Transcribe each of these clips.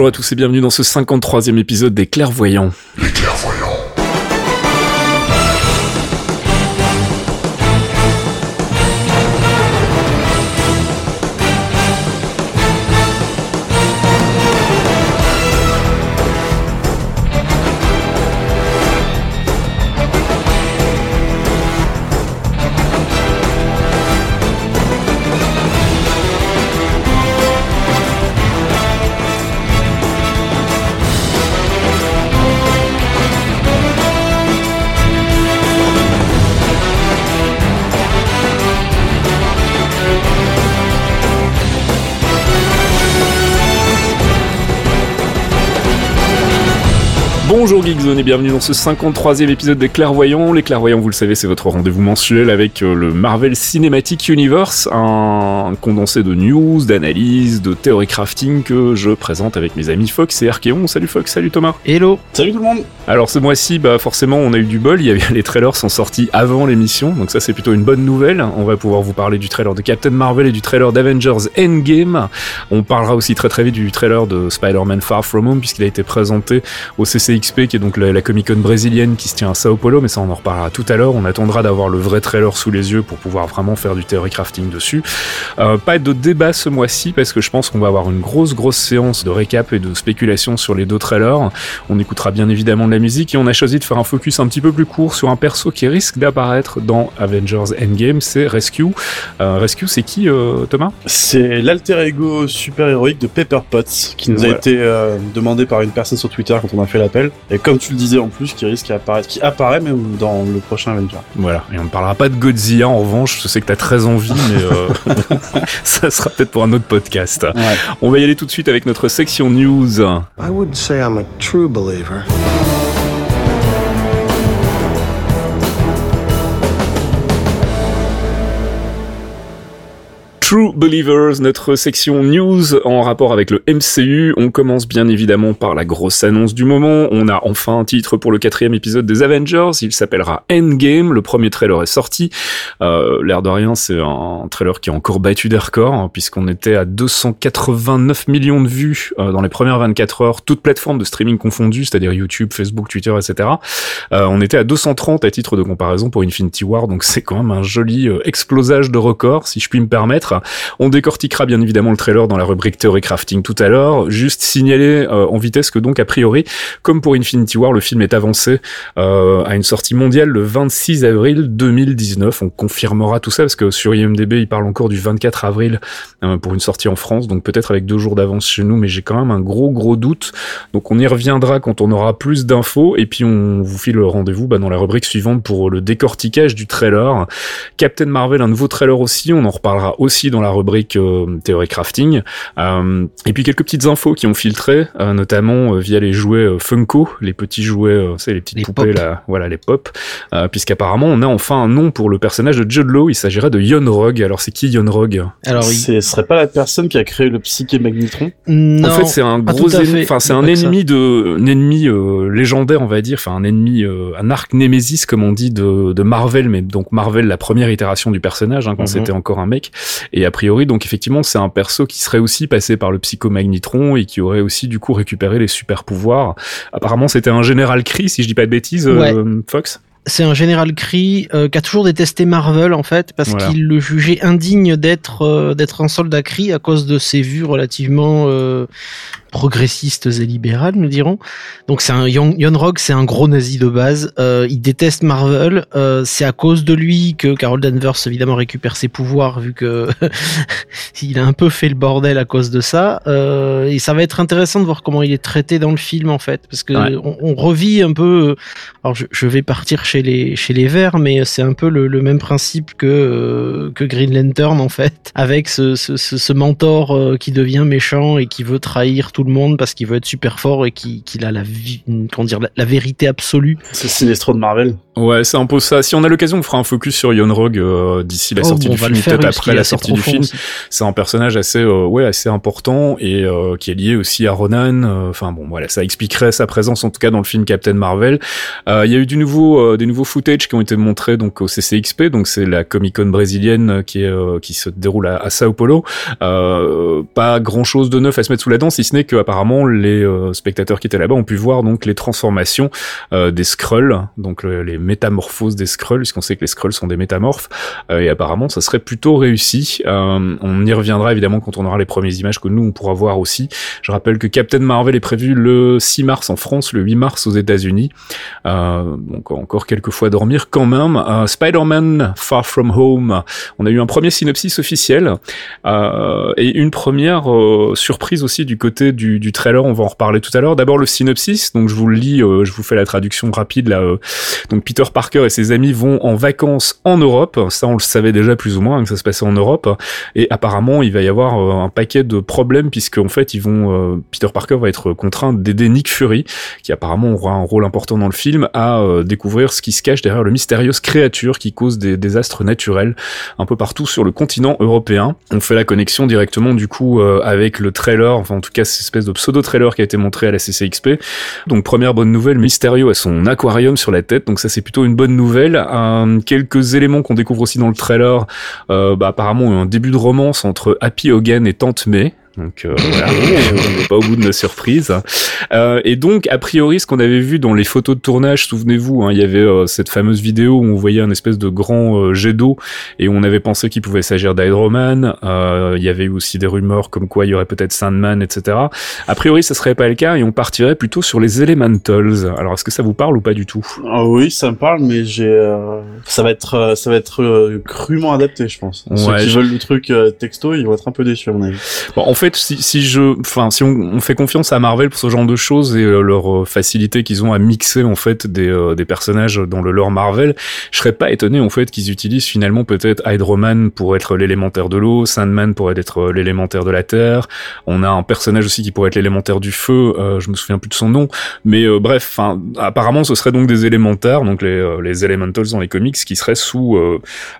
Bonjour à tous et bienvenue dans ce 53e épisode des Clairvoyants. Et bienvenue dans ce 53e épisode des Clairvoyants. Les Clairvoyants, vous le savez, c'est votre rendez-vous mensuel avec euh, le Marvel Cinematic Universe, un condensé de news, d'analyses, de théorie crafting que je présente avec mes amis Fox et Archeon. Salut Fox, salut Thomas. Hello Salut tout le monde Alors ce mois-ci, bah forcément, on a eu du bol. Il y avait les trailers sont sortis avant l'émission, donc ça c'est plutôt une bonne nouvelle. On va pouvoir vous parler du trailer de Captain Marvel et du trailer d'Avengers Endgame. On parlera aussi très très vite du trailer de Spider-Man Far From Home puisqu'il a été présenté au CCXP, qui est donc la, la Comic Con brésilienne qui se tient à Sao Paulo, mais ça on en reparlera tout à l'heure. On attendra d'avoir le vrai trailer sous les yeux pour pouvoir vraiment faire du theory crafting dessus. Euh, pas de débat ce mois-ci parce que je pense qu'on va avoir une grosse grosse séance de récap et de spéculation sur les deux trailers. On écoutera bien évidemment de la musique et on a choisi de faire un focus un petit peu plus court sur un perso qui risque d'apparaître dans Avengers Endgame, c'est Rescue. Euh, Rescue, c'est qui euh, Thomas? C'est l'alter ego super héroïque de Pepper Potts qui nous Voilà. a été demandé par une personne sur Twitter quand on a fait l'appel. Et comme tu le disais en plus, qui risque d'apparaître, qui apparaît même dans le prochain Avenger. Voilà, et on ne parlera pas de Godzilla en revanche, je sais que t'as très envie, mais euh, ça sera peut-être pour un autre podcast. Ouais. On va y aller tout de suite avec notre section news. I wouldn't say I'm a true believer. True Believers, notre section news en rapport avec le MCU. On commence bien évidemment par la grosse annonce du moment. On a enfin un titre pour le quatrième épisode des Avengers. Il s'appellera Endgame. Le premier trailer est sorti. Euh, L'air de rien, c'est un trailer qui a encore battu des records hein, puisqu'on était à 289 millions de vues euh, dans les premières 24 heures, toutes plateformes de streaming confondues, c'est-à-dire YouTube, Facebook, Twitter, etc. Euh, on était à 230 à titre de comparaison pour Infinity War, donc c'est quand même un joli euh, explosage de records, si je puis me permettre. On décortiquera bien évidemment le trailer dans la rubrique Theory Crafting tout à l'heure. Juste signaler euh, en vitesse que donc a priori, comme pour Infinity War, le film est avancé euh, à une sortie mondiale le 26 avril 2019. On confirmera tout ça parce que sur IMDb il parle encore du 24 avril euh, pour une sortie en France, donc peut-être avec deux jours d'avance chez nous, mais j'ai quand même un gros gros doute. Donc on y reviendra quand on aura plus d'infos et puis on vous file le rendez-vous bah, dans la rubrique suivante pour le décortiquage du trailer. Captain Marvel, un nouveau trailer aussi, on en reparlera aussi dans la rubrique euh, théorie crafting. Euh, et puis quelques petites infos qui ont filtré, euh, notamment euh, via les jouets euh, Funko, les petits jouets, euh, c'est les petites Les poupées pop. là, voilà les pop, euh, puisqu'apparemment on a enfin un nom pour le personnage de Judd Law, il s'agirait de Yon Rogue. Alors c'est qui Yon Rogue Alors, il- Ce serait pas la personne qui a créé le psyché magnetron non, En fait, c'est un pas gros enfin c'est Il un ennemi de, un ennemi euh, légendaire, on va dire, enfin un ennemi, euh, un arc némésis comme on dit de, de Marvel, mais donc Marvel la première itération du personnage hein, quand Mhm. c'était encore un mec. Et a priori, donc effectivement, c'est un perso qui serait aussi passé par le psychomagnitron et qui aurait aussi du coup récupéré les super pouvoirs. Apparemment, c'était un général Kree, si je dis pas de bêtises, euh, Fox? C'est un général Kree euh, qui a toujours détesté Marvel en fait parce Voilà. qu'il le jugeait indigne d'être euh, d'être un soldat Kree à cause de ses vues relativement euh, progressistes et libérales, nous dirons. Donc c'est un Yon, Yon Rogue, c'est un gros nazi de base. Il déteste Marvel. C'est à cause de lui que Carol Danvers évidemment récupère ses pouvoirs vu que il a un peu fait le bordel à cause de ça. Et ça va être intéressant de voir comment il est traité dans le film en fait, parce que Ouais. on, on revit un peu. Alors je, je vais partir chez les chez les Verts, mais c'est un peu le, le même principe que euh, que Green Lantern en fait, avec ce ce, ce, ce mentor euh, qui devient méchant et qui veut trahir tout le monde parce qu'il veut être super fort et qui qu'il a la vie, comment dire, la, la vérité absolue. C'est Sinestro de Marvel. Ouais, c'est un peu ça. Si on a l'occasion, on fera un focus sur Yon Rogue euh, d'ici la Oh, sortie bon, du on va film, peut-être après la sortie du film. c'est un personnage assez euh, ouais assez important et euh, qui est lié aussi à Ronan euh, enfin bon voilà ça expliquerait sa présence en tout cas dans le film Captain Marvel Euh, il y a eu du nouveau euh, des nouveaux footage qui ont été montrés donc au CCXP, donc c'est la Comic Con brésilienne qui est qui se déroule à, à Sao Paulo. pas grand chose de neuf à se mettre sous la dent, si ce n'est que apparemment les spectateurs qui étaient là-bas ont pu voir donc les transformations des Skrulls, donc les métamorphoses des Skrulls, puisqu'on sait que les Skrulls sont des métamorphes, et apparemment ça serait plutôt réussi. on y reviendra évidemment quand on aura les premières images que nous on pourra voir aussi. Je rappelle que Captain Marvel est prévu le 6 mars en France, le 8 mars aux États-Unis. Euh, donc encore quelques fois dormir quand même. Euh, Spider-Man Far From Home. On a eu un premier synopsis officiel euh, et une première euh, surprise aussi du côté du, du, trailer. On va en reparler tout à l'heure. D'abord le synopsis. Donc je vous le lis, euh, je vous fais la traduction rapide là. donc Peter Parker et ses amis vont en vacances en Europe. Ça on le savait déjà plus ou moins hein, que ça se passait en Europe. Et apparemment il va y avoir un paquet de problèmes puisque en fait ils vont Peter Parker va être contraint d'aider Nick Fury, qui apparemment aura un rôle important dans le film, à euh, découvrir ce qui se cache derrière le mystérieuse créature qui cause des désastres naturels un peu partout sur le continent européen. On fait la connexion directement du coup euh, avec le trailer, enfin en tout cas cette espèce de pseudo-trailer qui a été montré à la CCXP. Donc première bonne nouvelle, Mysterio a son aquarium sur la tête, donc ça c'est plutôt une bonne nouvelle. Euh, quelques éléments qu'on découvre aussi dans le trailer, bah, apparemment un début de romance entre Happy Hogan et Tante May, donc euh, voilà, on n'est pas au bout de nos surprises. Euh, et donc, a priori, ce qu'on avait vu dans les photos de tournage, souvenez-vous, hein, il y avait euh, cette fameuse vidéo où on voyait un espèce de grand euh, jet d'eau et on avait pensé qu'il pouvait s'agir d'Hydroman. il y avait eu aussi des rumeurs comme quoi il y aurait peut-être Sandman, etc. A priori, ça serait pas le cas et on partirait plutôt sur les Elementals. Alors, est-ce que ça vous parle ou pas du tout? Ah Oui, ça me parle, mais j'ai, ça va être, ça va être crûment adapté, je pense. Ouais, Ceux qui veulent le truc texto, ils vont être un peu déçus, à mon avis. Bon, en fait, si, je, enfin, si on, fait confiance à Marvel pour ce genre de choses et euh, leur euh, facilité qu'ils ont à mixer en fait des, euh, des personnages dans le lore Marvel, je serais pas étonné en fait qu'ils utilisent finalement peut-être Hydroman pour être l'élémentaire de l'eau, Sandman pour être l'élémentaire de la terre. On a un personnage aussi qui pourrait être l'élémentaire du feu. je me souviens plus de son nom, mais bref, apparemment ce serait donc des élémentaires, donc les, Elementals dans les comics qui seraient sous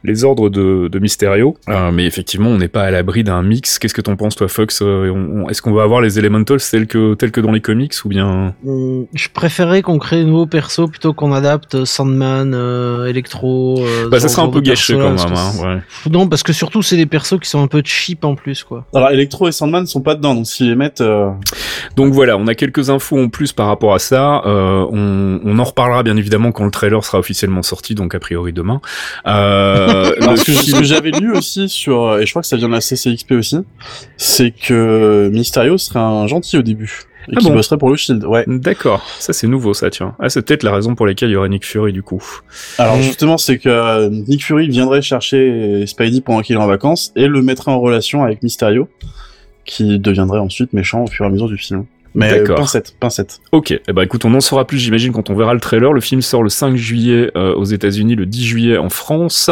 les ordres de, de Mysterio. mais effectivement, on n'est pas à l'abri d'un mix. Qu'est-ce que t'en penses toi, Fox? Euh, est-ce qu'on va avoir les Elementals tels que, tels que dans les comics ou bien? Hum, Je préférerais qu'on crée de nouveaux persos plutôt qu'on adapte Sandman, euh, Electro. Euh, bah, ça serait un peu gâché quand même. Hein, Non, parce que surtout c'est des persos qui sont un peu cheap en plus quoi. Alors Electro et Sandman sont pas dedans, donc s'ils les mettent. Donc voilà, on a quelques infos en plus par rapport à ça. on, on en reparlera bien évidemment quand le trailer sera officiellement sorti, donc a priori demain. Euh, ce que j'avais lu aussi sur, et je crois que ça vient de la CCXP aussi, c'est que Mysterio serait un gentil au début. Et ah qui bosserait pour le Shield, ouais. D'accord, ça c'est nouveau ça, tiens. Ah, c'est peut-être la raison pour laquelle il y aurait Nick Fury du coup. Alors mm. justement, c'est que euh, Nick Fury viendrait chercher Spidey pendant qu'il est en vacances et le mettrait en relation avec Mysterio, qui deviendrait ensuite méchant au fur et à mesure du film. Mais pincette, pincette. Ok, eh ben écoute, on en saura plus, j'imagine, quand on verra le trailer. Le film sort le 5 juillet euh, aux États-Unis, le 10 juillet en France.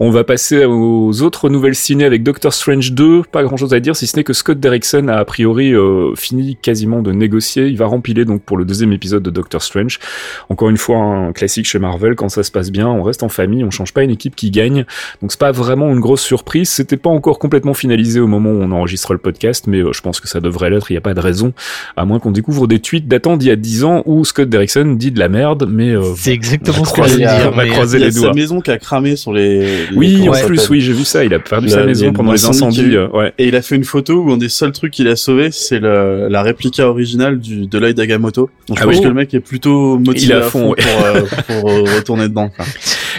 On va passer aux autres nouvelles ciné avec Doctor Strange 2. Pas grand-chose à dire, si ce n'est que Scott Derrickson a a priori euh, fini quasiment de négocier. Il va rempiler donc pour le deuxième épisode de Doctor Strange. Encore une fois, un classique chez Marvel. Quand ça se passe bien, on reste en famille, on change pas une équipe qui gagne. Donc c'est pas vraiment une grosse surprise. C'était pas encore complètement finalisé au moment où on enregistre le podcast, mais euh, je pense que ça devrait l'être. Il n'y a pas de raison à moins qu'on découvre des tweets datant d'il y a 10 ans où Scott Derrickson dit de la merde, mais euh, c'est exactement ce je dire. On va croiser les doigts. sa maison qui a cramé sur les. oui, en plus, oui, j'ai vu ça. Il a perdu sa maison pendant les incendies. Euh, ouais. Et il a fait une photo où un des seuls trucs qu'il a sauvé, c'est la réplica originale du de l'œil d'Agamotto. Donc je ah pense que le mec est plutôt motivé à fond, pour, euh, pour retourner dedans.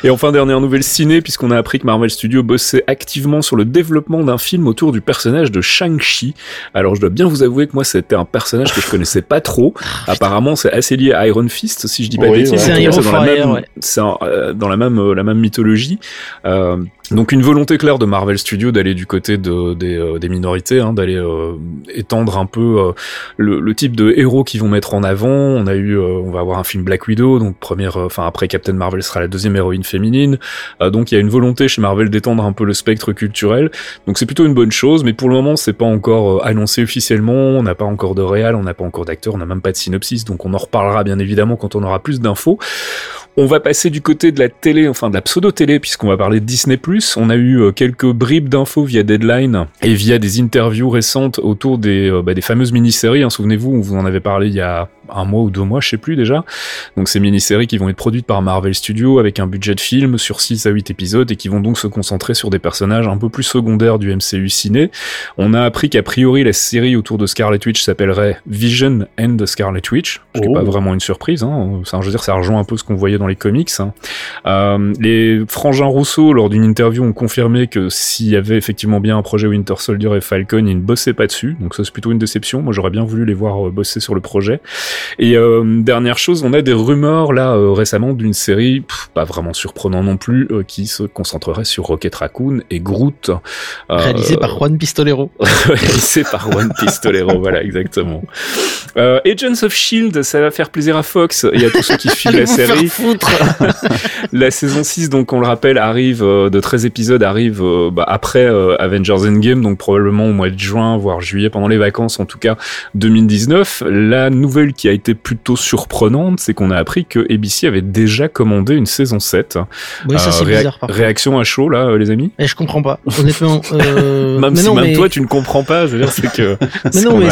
Et enfin, dernière nouvelle ciné, puisqu'on a appris que Marvel Studios bossait activement sur le développement d'un film autour du personnage de Shang-Chi. Alors, je dois bien vous avouer que moi, c'était un personnage que je connaissais pas trop. Ah, Apparemment, c'est assez lié à Iron Fist, si je dis pas de bêtises. C'est dans, la même, euh, dans la même, euh, la même mythologie. Euh, donc une volonté claire de Marvel Studios d'aller du côté euh, des minorités, hein, d'aller euh, étendre un peu euh, le, le, type de héros qu'ils vont mettre en avant. On a eu, on va avoir un film Black Widow, donc première, enfin après Captain Marvel sera la deuxième héroïne féminine. donc il y a une volonté chez Marvel d'étendre un peu le spectre culturel. Donc c'est plutôt une bonne chose, mais pour le moment c'est pas encore annoncé officiellement. On n'a pas encore de réal, on n'a pas encore d'acteur, on n'a même pas de synopsis. Donc on en reparlera bien évidemment quand on aura plus d'infos. On va passer du côté de la télé, enfin de la pseudo-télé, puisqu'on va parler de Disney+. On a eu euh, quelques bribes d'infos via Deadline et via des interviews récentes autour des, euh, bah, des fameuses mini-séries. Hein, Souvenez-vous, on vous en avait parlé il y a un mois ou deux mois, je sais plus déjà. Donc ces mini-séries qui vont être produites par Marvel Studios avec un budget de film sur 6 à 8 épisodes et qui vont donc se concentrer sur des personnages un peu plus secondaires du MCU ciné. On a appris qu'a priori la série autour de Scarlet Witch s'appellerait Vision and Scarlet Witch, ce qui n'est pas oh. vraiment une surprise. Hein. Ça, je veux dire, ça rejoint un peu ce qu'on voyait dans les comics. Hein. Euh, les frangins Rousseau, lors d'une interview, ont confirmé que s'il y avait effectivement bien un projet Winter Soldier et Falcon, ils ne bossaient pas dessus. Donc ça, c'est plutôt une déception. Moi, j'aurais bien voulu les voir euh, bosser sur le projet. Et euh, dernière chose, on a des rumeurs là euh, récemment d'une série, pas vraiment surprenant non plus, euh, qui se concentrerait sur Rocket Raccoon et Groot. Réalisé par Juan Pistolero. Réalisé par Juan Pistolero, voilà exactement. Agents of Shield, ça va faire plaisir à Fox et à tous ceux qui suivent la série. la saison 6, donc on le rappelle, arrive de 13 épisodes, arrive bah, après Avengers Endgame, donc probablement au mois de juin, voire juillet, pendant les vacances en tout cas 2019. La nouvelle qui a été plutôt surprenante, c'est qu'on a appris que ABC avait déjà commandé une saison 7. Oui, ça c'est euh, bizarre. Réaction à chaud là, euh, les amis? Et eh, je comprends pas. Honnêtement. Euh... même si même toi tu ne comprends pas, je veux dire, c'est que. mais non, mais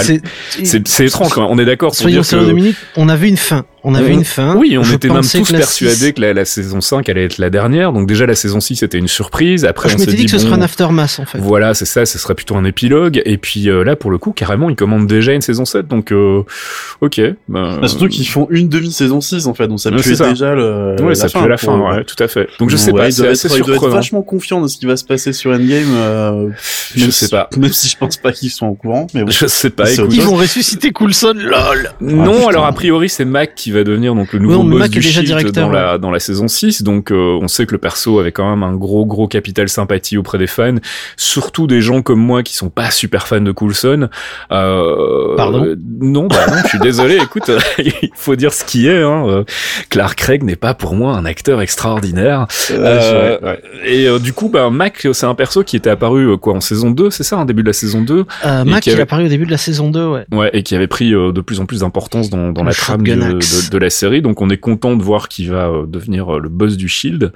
c'est étrange quand même. On est d'accord pour dire que. minutes, on a vu une fin. On avait une fin. Oui, on était même tous persuadés que la, saison 5 allait être la dernière. Donc déjà la saison 6 c'était une surprise. Après je on s'est dit, que ce serait un aftermath en fait. Voilà, c'est ça, ce serait plutôt un épilogue. Et puis euh, là pour le coup carrément ils commandent déjà une saison 7. Donc euh, ok. Bah, bah, surtout qu'ils font une demi-saison 6 en fait. Donc ça pue déjà le. Ouais, ça pue la fin. Ouais, tout à fait. Donc je sais pas. C'est assez surprenant. être vachement confiant de ce qui va se passer sur Endgame. Euh, je sais pas. Même si je pense pas qu'ils sont au courant. Mais je sais pas. Ils vont ressusciter Coulson. Lol. Non, alors a priori c'est Mac qui va devenir donc le nouveau nouveau boss du Shield dans la dans la saison 6 donc euh, on sait que le perso avait quand même un gros gros capital sympathie auprès des fans surtout des gens comme moi qui sont pas super fans de Coulson. Euh, pardon non bah non je suis désolé. Écoute il faut dire ce qui est hein. Euh, Clark Craig n'est pas pour moi un acteur extraordinaire. Euh, et du coup bah Mac c'est un perso qui était apparu quoi en saison 2 c'est ça un début de la saison 2 Mac il est apparu au début de la saison 2 ouais. Ouais et qui avait pris de plus en plus d'importance dans, dans la trame de, de, de, la série donc on est content de voir qu'il va euh, devenir euh, le boss du Shield.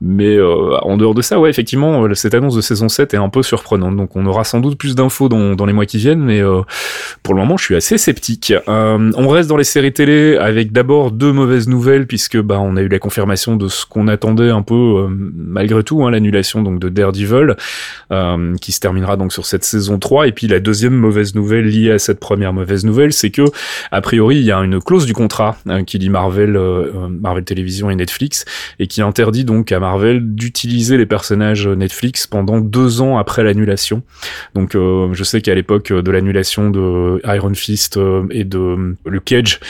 Mais euh, en dehors de ça, ouais, effectivement, cette annonce de saison 7 est un peu surprenante. Donc on aura sans doute plus d'infos dans, dans, les mois qui viennent, mais pour le moment, je suis assez sceptique. on reste dans les séries télé avec d'abord deux mauvaises nouvelles, puisque bah, on a eu la confirmation de ce qu'on attendait un peu malgré tout, hein, l'annulation donc de Daredevil, qui se terminera donc sur cette saison 3. Et puis la deuxième mauvaise nouvelle liée à cette première mauvaise nouvelle, c'est que a priori il y a une clause du contrat qui dit Marvel euh, Marvel Télévision et Netflix, et qui interdit donc à Marvel d'utiliser les personnages Netflix pendant deux ans après l'annulation. Donc euh, je sais qu'à l'époque de l'annulation de Iron Fist euh, et de Luke Cage,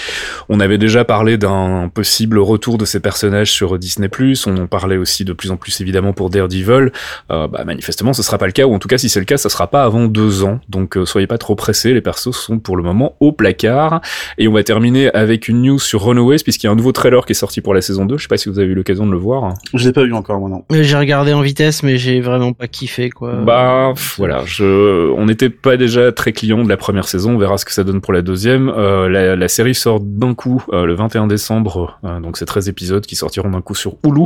on avait déjà parlé d'un possible retour de ces personnages sur Disney+, on en parlait aussi de plus en plus évidemment pour Daredevil, euh, bah, manifestement ce sera pas le cas, ou en tout cas si c'est le cas, ça sera pas avant deux ans, donc soyez pas trop pressés, les persos sont pour le moment au placard, et on va terminer avec une news sur Runaways, puisqu'il y a un nouveau trailer qui est sorti pour la saison 2. Je sais pas si vous avez eu l'occasion de le voir. Je l'ai pas vu encore, moi non. J'ai regardé en vitesse, mais j'ai vraiment pas kiffé, quoi. Bah, voilà, je, on n'était pas déjà très client de la première saison. On verra ce que ça donne pour la deuxième. Euh, la, la, série sort d'un coup euh, le 21 décembre, euh, donc c'est 13 épisodes qui sortiront d'un coup sur Hulu.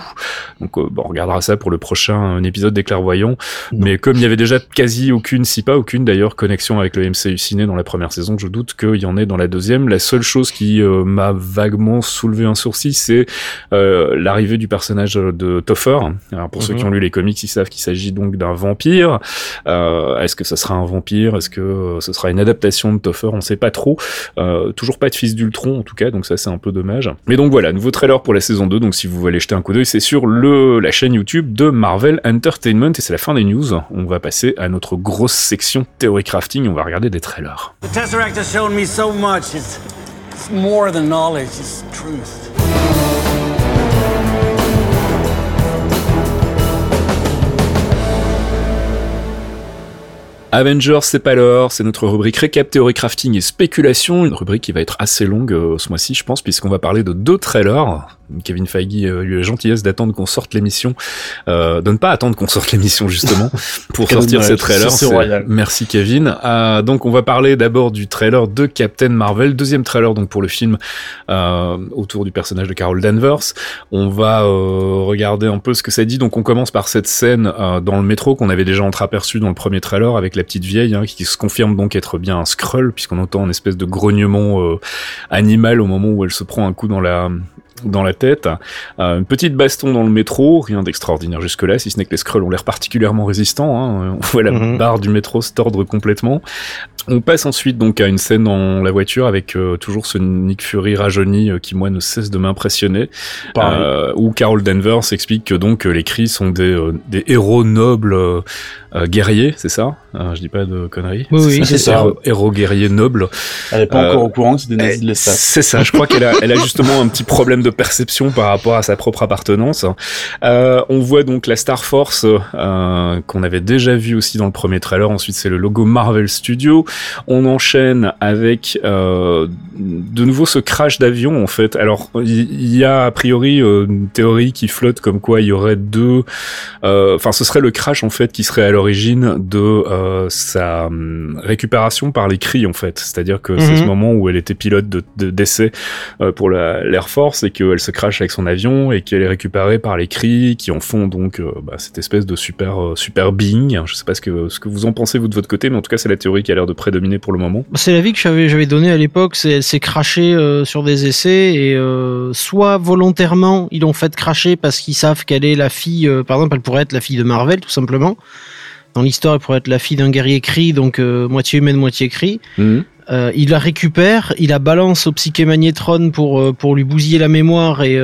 Donc euh, bon, on regardera ça pour le prochain épisode des clairvoyants. Mais comme il y avait déjà quasi aucune, si pas aucune d'ailleurs, connexion avec le MCU ciné dans la première saison, je doute qu'il y en ait dans la deuxième. La seule chose qui m'a vaguement soulevé un sourcil, c'est euh, l'arrivée du personnage de Topher. Alors pour ceux qui mhm. ont lu les comics, ils savent qu'il s'agit donc d'un vampire. Euh, est-ce que ça sera un vampire? Est-ce que ce sera une adaptation de Topher? On sait pas trop. Euh, toujours pas de fils d'Ultron en tout cas, donc ça c'est un peu dommage. Mais donc voilà, nouveau trailer pour la saison 2. Donc si vous voulez jeter un coup d'œil, c'est sur le la chaîne YouTube de Marvel Entertainment et c'est la fin des news. On va passer à notre grosse section théorie crafting. On va regarder des trailers. The Tesseract has shown me so much. It's, it's more than knowledge, it's truth. Avengers, c'est pas l'heure, c'est notre rubrique récap, théorie crafting et spéculation, une rubrique qui va être assez longue euh, ce mois-ci, je pense, puisqu'on va parler de deux trailers Kevin Feige a eu la gentillesse d'attendre qu'on sorte l'émission, euh, de ne pas attendre qu'on sorte l'émission justement pour sortir ces trailers. Merci Kevin. Euh, donc on va parler d'abord du trailer de Captain Marvel, deuxième trailer donc pour le film euh, autour du personnage de Carol Danvers. On va euh, regarder un peu ce que ça dit. Donc on commence par cette scène euh, dans le métro qu'on avait déjà entreaperçu dans le premier trailer avec la petite vieille hein, qui se confirme donc être bien un Skrull puisqu'on entend une espèce de grognement euh, animal au moment où elle se prend un coup dans la dans la tête, euh, une petite baston dans le métro, rien d'extraordinaire jusque-là, si ce n'est que les Skrulls ont l'air particulièrement résistants. Hein. On voit la mhm. barre du métro se tordre complètement. On passe ensuite donc à une scène dans la voiture avec euh, toujours ce Nick Fury rajeuni euh, qui moi ne cesse de m'impressionner, euh, où Carol Danvers explique que donc les Kree sont des, des héros nobles guerriers, c'est ça Je dis pas de conneries. Oui, oui c'est ça. Héros, guerriers nobles. Elle est pas encore au courant que c'est des nazis de l'espace. C'est ça. Je crois qu'elle a, elle a justement un petit problème de perception par rapport à sa propre appartenance. on voit donc la Star Force qu'on avait déjà vu aussi dans le premier trailer. Ensuite, c'est le logo Marvel Studios. On enchaîne avec euh, de nouveau ce crash d'avion en fait. Alors il y, a a priori euh, une théorie qui flotte comme quoi il y aurait deux. Euh, enfin, ce serait le crash en fait qui serait à l'origine de sa hum, récupération par les cris en fait. C'est-à-dire que c'est ce mhm. moment où elle était pilote de d'essai pour l'Air Force et qu'elle se crache avec son avion et qu'elle est récupérée par les cris qui en font donc bah, cette espèce de super super being. Je sais pas ce que ce que vous en pensez vous de votre côté, mais en tout cas c'est la théorie qui a l'air de prédominer pour le moment. C'est l'avis que j'avais j'avais donné à l'époque, c'est c'est craché euh, sur des essais et euh, soit volontairement ils l'ont fait cracher parce qu'ils savent qu'elle est la fille, euh, par exemple elle pourrait être la fille de Marvel tout simplement. Dans l'histoire elle pourrait être la fille d'un guerrier cri donc moitié humaine moitié cri. Mhm. il la récupère, il la balance au psyché magnétron pour pour lui bousiller la mémoire et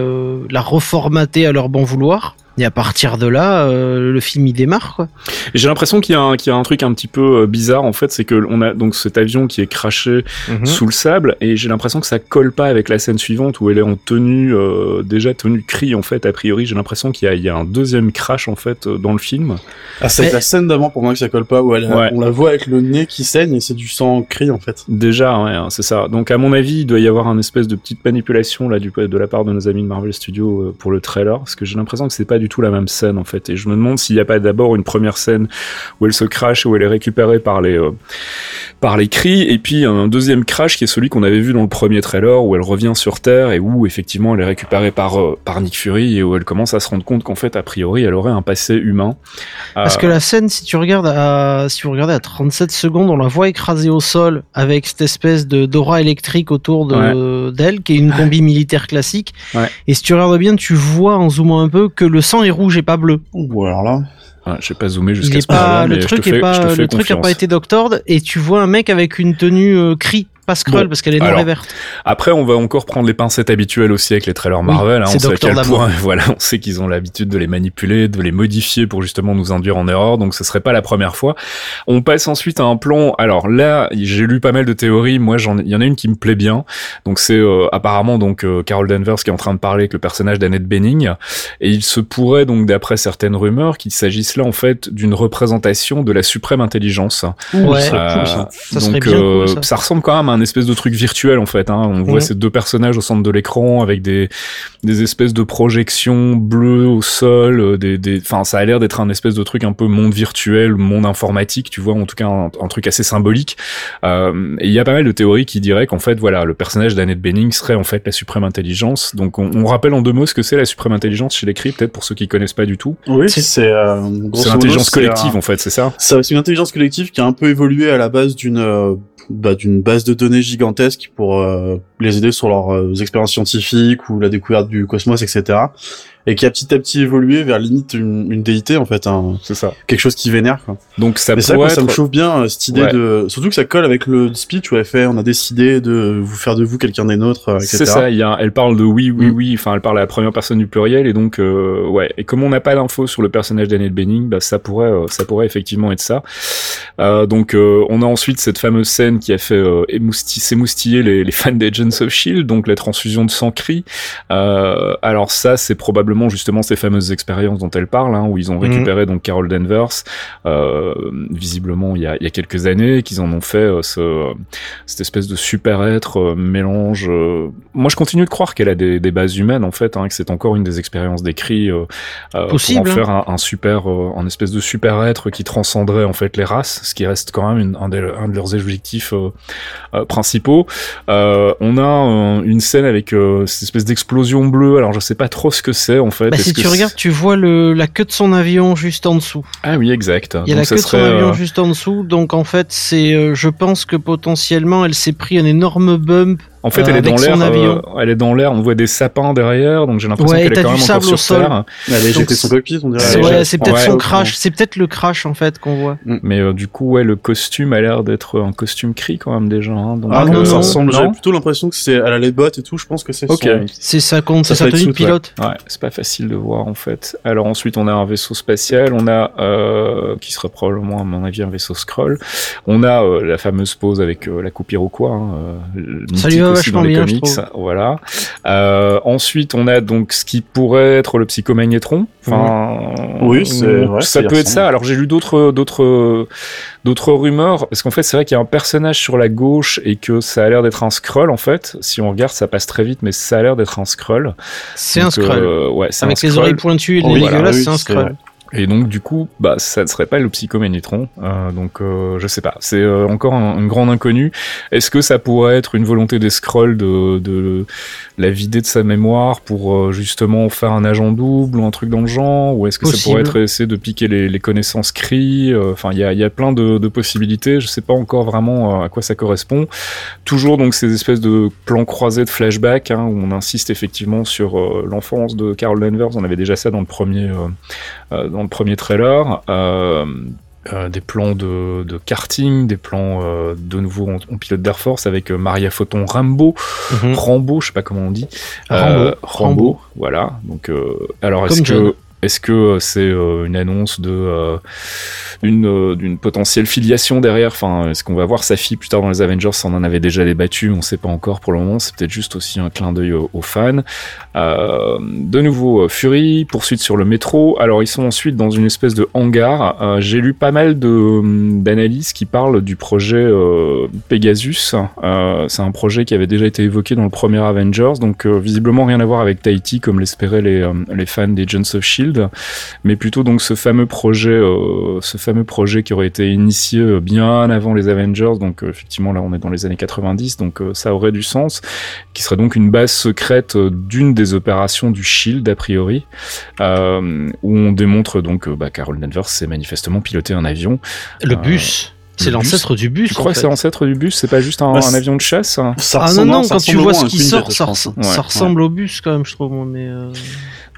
la reformater à leur bon vouloir. Et à partir de là, euh, le film il démarre quoi. J'ai l'impression qu'il y, y, a un truc un petit peu euh, bizarre en fait, c'est que on a donc cet avion qui est craché mhm. sous le sable et j'ai l'impression que ça colle pas avec la scène suivante où elle est en tenue euh, déjà tenue cri en fait. A priori, j'ai l'impression qu'il y, y, a un deuxième crash en fait dans le film. Ah, c'est la scène d'avant pour moi que ça colle pas où elle, on la voit avec le nez qui saigne et c'est du sang cri en fait. Déjà, ouais, hein, c'est ça. Donc à mon avis, il doit y avoir un espèce de petite manipulation là du de la part de nos amis de Marvel Studios pour le trailer parce que j'ai l'impression que c'est pas du tout la même scène en fait. Et je me demande s'il n'y a pas d'abord une première scène où elle se crache, où elle est récupérée par les euh, par les cris, et puis un deuxième crash qui est celui qu'on avait vu dans le premier trailer où elle revient sur Terre et où effectivement elle est récupérée par euh, par Nick Fury et où elle commence à se rendre compte qu'en fait a priori elle aurait un passé humain. Parce que la scène, si tu regardes à si vous regardez à 37 secondes, on la voit écrasée au sol avec cette espèce de d'aura électrique autour de d'elle qui est une combi militaire classique. Et si tu regardes bien, tu vois en zoomant un peu que le sang est rouge pas bleu. Ou alors là. Ah, je pas zoomé jusqu'à ce point-là, le truc est pas, le truc a pas été doctored et tu vois un mec avec une tenue euh, cri pas Skrull parce qu'elle est noire et verte. Après, on va encore prendre les pincettes habituelles aussi avec les trailers Marvel. hein, on sait à quel point, voilà, on sait qu'ils ont l'habitude de les manipuler, de les modifier pour justement nous induire en erreur. Donc, ce serait pas la première fois. On passe ensuite à un plan. Alors là, j'ai lu pas mal de théories. Moi, j'en, il y en a une qui me plaît bien. Donc, c'est euh, apparemment donc euh, Carol Danvers qui est en train de parler avec le personnage d'Annette Benning, et il se pourrait donc, d'après certaines rumeurs, qu'il s'agisse là en fait d'une représentation de la suprême intelligence. Ouais, euh, ça. ça. donc, bien ça. ça ressemble quand même à un espèce de truc virtuel en fait. Hein. On voit ces deux personnages au centre de l'écran avec des, des espèces de projections bleues au sol. Euh, des, des... Enfin, ça a l'air d'être un espèce de truc un peu monde virtuel, monde informatique, tu vois, en tout cas un, truc assez symbolique. Euh, et il y a pas mal de théories qui diraient qu'en fait, voilà, le personnage d'Annette Benning serait en fait la suprême intelligence. Donc on, rappelle en deux mots ce que c'est la suprême intelligence chez les cris, peut-être pour ceux qui connaissent pas du tout. Oui, c'est euh, l'intelligence collective en fait, c'est ça? C'est une intelligence collective qui a un peu évolué à la base d'une euh, bah, d'une base de données gigantesque pour euh, les aider sur leurs euh, expériences scientifiques ou la découverte du cosmos, etc et qui a petit à petit évolué vers limite une, une déité en fait. Hein. C'est ça. Quelque chose qui vénère quoi. Donc ça, Mais ça, ça me chauffe bien euh, cette idée de, surtout que ça colle avec le speech où elle fait, on a décidé de vous faire de vous quelqu'un des nôtres, euh, etc. C'est ça. Il y a, elle parle de oui, oui, mm. oui. Enfin, elle parle à la première personne du pluriel et donc euh, ouais. Et comme on n'a pas d'infos sur le personnage d'Annette Benning, bah ça pourrait, euh, ça pourrait effectivement être ça. donc on a ensuite cette fameuse scène qui a fait s'émoustiller les, les fans d'Agents Agents of Shield, donc la transfusion de sang cri. Euh, alors ça, c'est probablement justement ces fameuses expériences dont elle parle, hein, où ils ont mhm. récupéré donc Carol Danvers, euh, visiblement il y, a, il y a quelques années, qu'ils en ont fait euh, ce, cette espèce de super être euh, mélange. moi, je continue de croire qu'elle a des, des, bases humaines en fait, hein, que c'est encore une des expériences d'écrit Possible, pour en faire hein. un, un super, un espèce de super être qui transcenderait en fait les races, ce qui reste quand même une, un, des, un, de leurs objectifs principaux. on a une scène avec cette espèce d'explosion bleue. Alors je sais pas trop ce que c'est en fait. Bah, si tu regardes, tu vois le, la queue de son avion juste en dessous. Ah oui, exact. Il y a la queue de son avion juste en dessous. Donc en fait, c'est, je pense que potentiellement, elle s'est pris un énorme bump en fait, elle est dans l'air. Euh, elle est dans l'air. On voit des sapins derrière, donc j'ai l'impression qu'elle est quand même encore sur sol. terre. Elle a jeté son cockpit, on dirait. Ouais, c'est peut-être son crash. C'est peut-être le crash en fait qu'on voit. Mm. Mais euh, du coup, ouais, le costume a l'air d'être un costume cri quand même déjà. Hein, donc, ah non, euh, ça ressemble. J'ai plutôt l'impression que c'est elle a les bottes et tout. Je pense que c'est. Ok. C'est ça compte. C'est sa tenue de pilote. Ouais, c'est pas facile de voir en fait. Alors ensuite, on a un vaisseau spatial. On a qui sera probablement à mon avis un vaisseau scroll. On a la fameuse pose avec la coupe Iroquois. Hein, vachement bien, je trouve voilà. Euh, ensuite, on a donc ce qui pourrait être le psychomagnétron. Enfin, oui, c'est ça peut être ça. Alors j'ai lu d'autres d'autres d'autres rumeurs parce qu'en fait c'est vrai qu'il y a un personnage sur la gauche et que ça a l'air d'être un scroll en fait. Si on regarde, ça passe très vite, mais ça a l'air d'être un scroll. C'est un scroll. Euh, ouais, avec les oreilles pointues et les dégueulasses, c'est un scroll. Et donc du coup, bah ça ne serait pas le psychoménétron. Euh, donc euh, je sais pas, c'est euh, encore un, une grande inconnue. Est-ce que ça pourrait être une volonté des scrolls de, de la vider de sa mémoire pour euh, justement faire un agent double ou un truc dans le genre, ou est-ce que ça pourrait être essayer de piquer les, les connaissances CRI Enfin, il y a, y a, plein de, de, possibilités. Je sais pas encore vraiment à quoi ça correspond. Toujours donc ces espèces de plans croisés de flashback hein, où on insiste effectivement sur l'enfance de Carol Danvers. On avait déjà ça dans le premier dans le premier trailer. Euh, euh, des plans de, de, karting, des plans euh, de nouveau en, pilote d'Air Force avec Maria Photon Rambo, mm Rambo, je sais pas comment on dit. Rambo, Rambo, voilà. Donc, alors est-ce que est-ce que c'est une annonce de euh, d'une potentielle filiation derrière? Enfin, est-ce qu'on va voir sa fille plus tard dans les Avengers? On en avait déjà débattu, on sait pas encore pour le moment. C'est peut-être juste aussi un clin d'œil aux, fans. Euh, de nouveau, euh, Fury poursuite sur le métro. Alors ils sont ensuite dans une espèce de hangar. J'ai lu pas mal de d'analyses qui parlent du projet Pegasus. c'est un projet qui avait déjà été évoqué dans le premier Avengers, donc visiblement rien à voir avec Tahiti comme l'espéraient les, les fans des Agents of Shield, mais plutôt donc ce fameux projet, ce fameux projet qui aurait été initié euh, bien avant les Avengers, donc euh, effectivement là on est dans les années 90, donc euh, ça aurait du sens, qui serait donc une base secrète d'une des opérations du Shield a priori, où on démontre donc bah, Carol Danvers s'est manifestement piloté un avion. Le bus. c'est l'ancêtre du bus. Tu crois que c'est l'ancêtre du bus? C'est pas juste un, bah, avion de chasse? Ah non, non, quand tu vois ce qui sort, ça, ressemble au bus quand même, je trouve. Mais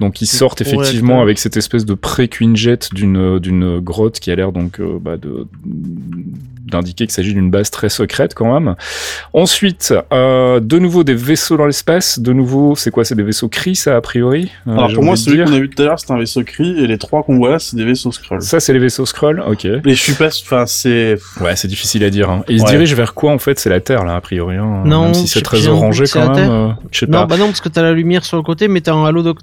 donc ils sortent effectivement avec cette espèce de pré-Quinjet d'une d'une grotte qui a l'air donc euh, bah, de d'indiquer qu'il s'agit d'une base très secrète quand même. Ensuite, euh, de nouveau des vaisseaux dans l'espace. De nouveau, c'est quoi? C'est des vaisseaux Kree, ça a priori? Euh, Alors pour moi, celui qu'on a vu tout à l'heure, c'est un vaisseau Kree, et les trois qu'on voit là, c'est des vaisseaux Skrull. Ça, c'est les vaisseaux Skrull, ok. Mais je suis pas, enfin c'est. Ouais, c'est difficile à dire. Hein. Et ils se dirigent vers quoi en fait? C'est la Terre là, a priori. Hein. Non, même si c'est très orangé quand même. Euh, je sais non, bah non, parce que t'as la lumière sur le côté, mais t'as un halo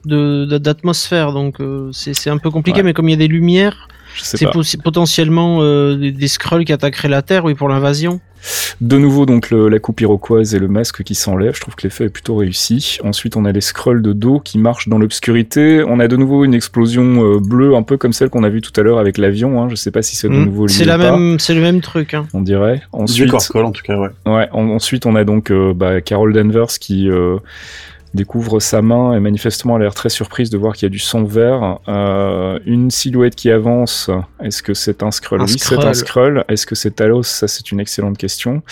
d'atmosphère, donc euh, c'est un peu compliqué. Mais comme il y a des lumières. C'est potentiellement euh, des, des Skrulls qui attaqueraient la Terre, oui, pour l'invasion. De nouveau, donc la coupe iroquoise et le masque qui s'enlève. Je trouve que l'effet est plutôt réussi. Ensuite, on a les scrolls de dos qui marchent dans l'obscurité. On a de nouveau une explosion euh, bleue, un peu comme celle qu'on a vue tout à l'heure avec l'avion. Hein. Je sais pas si c'est de hmm. nouveau C'est la même, c'est le même truc. Hein. On dirait. Ensuite, en tout cas, ouais. Ouais. ensuite, on a donc euh, bah, Carol Danvers qui découvre sa main et manifestement a l'air très surprise de voir qu'il y a du sang vert. Euh, une silhouette qui avance. Est-ce que c'est un scroll? Oui, c'est un scroll. Est-ce que c'est Talos? Ça, c'est une excellente question.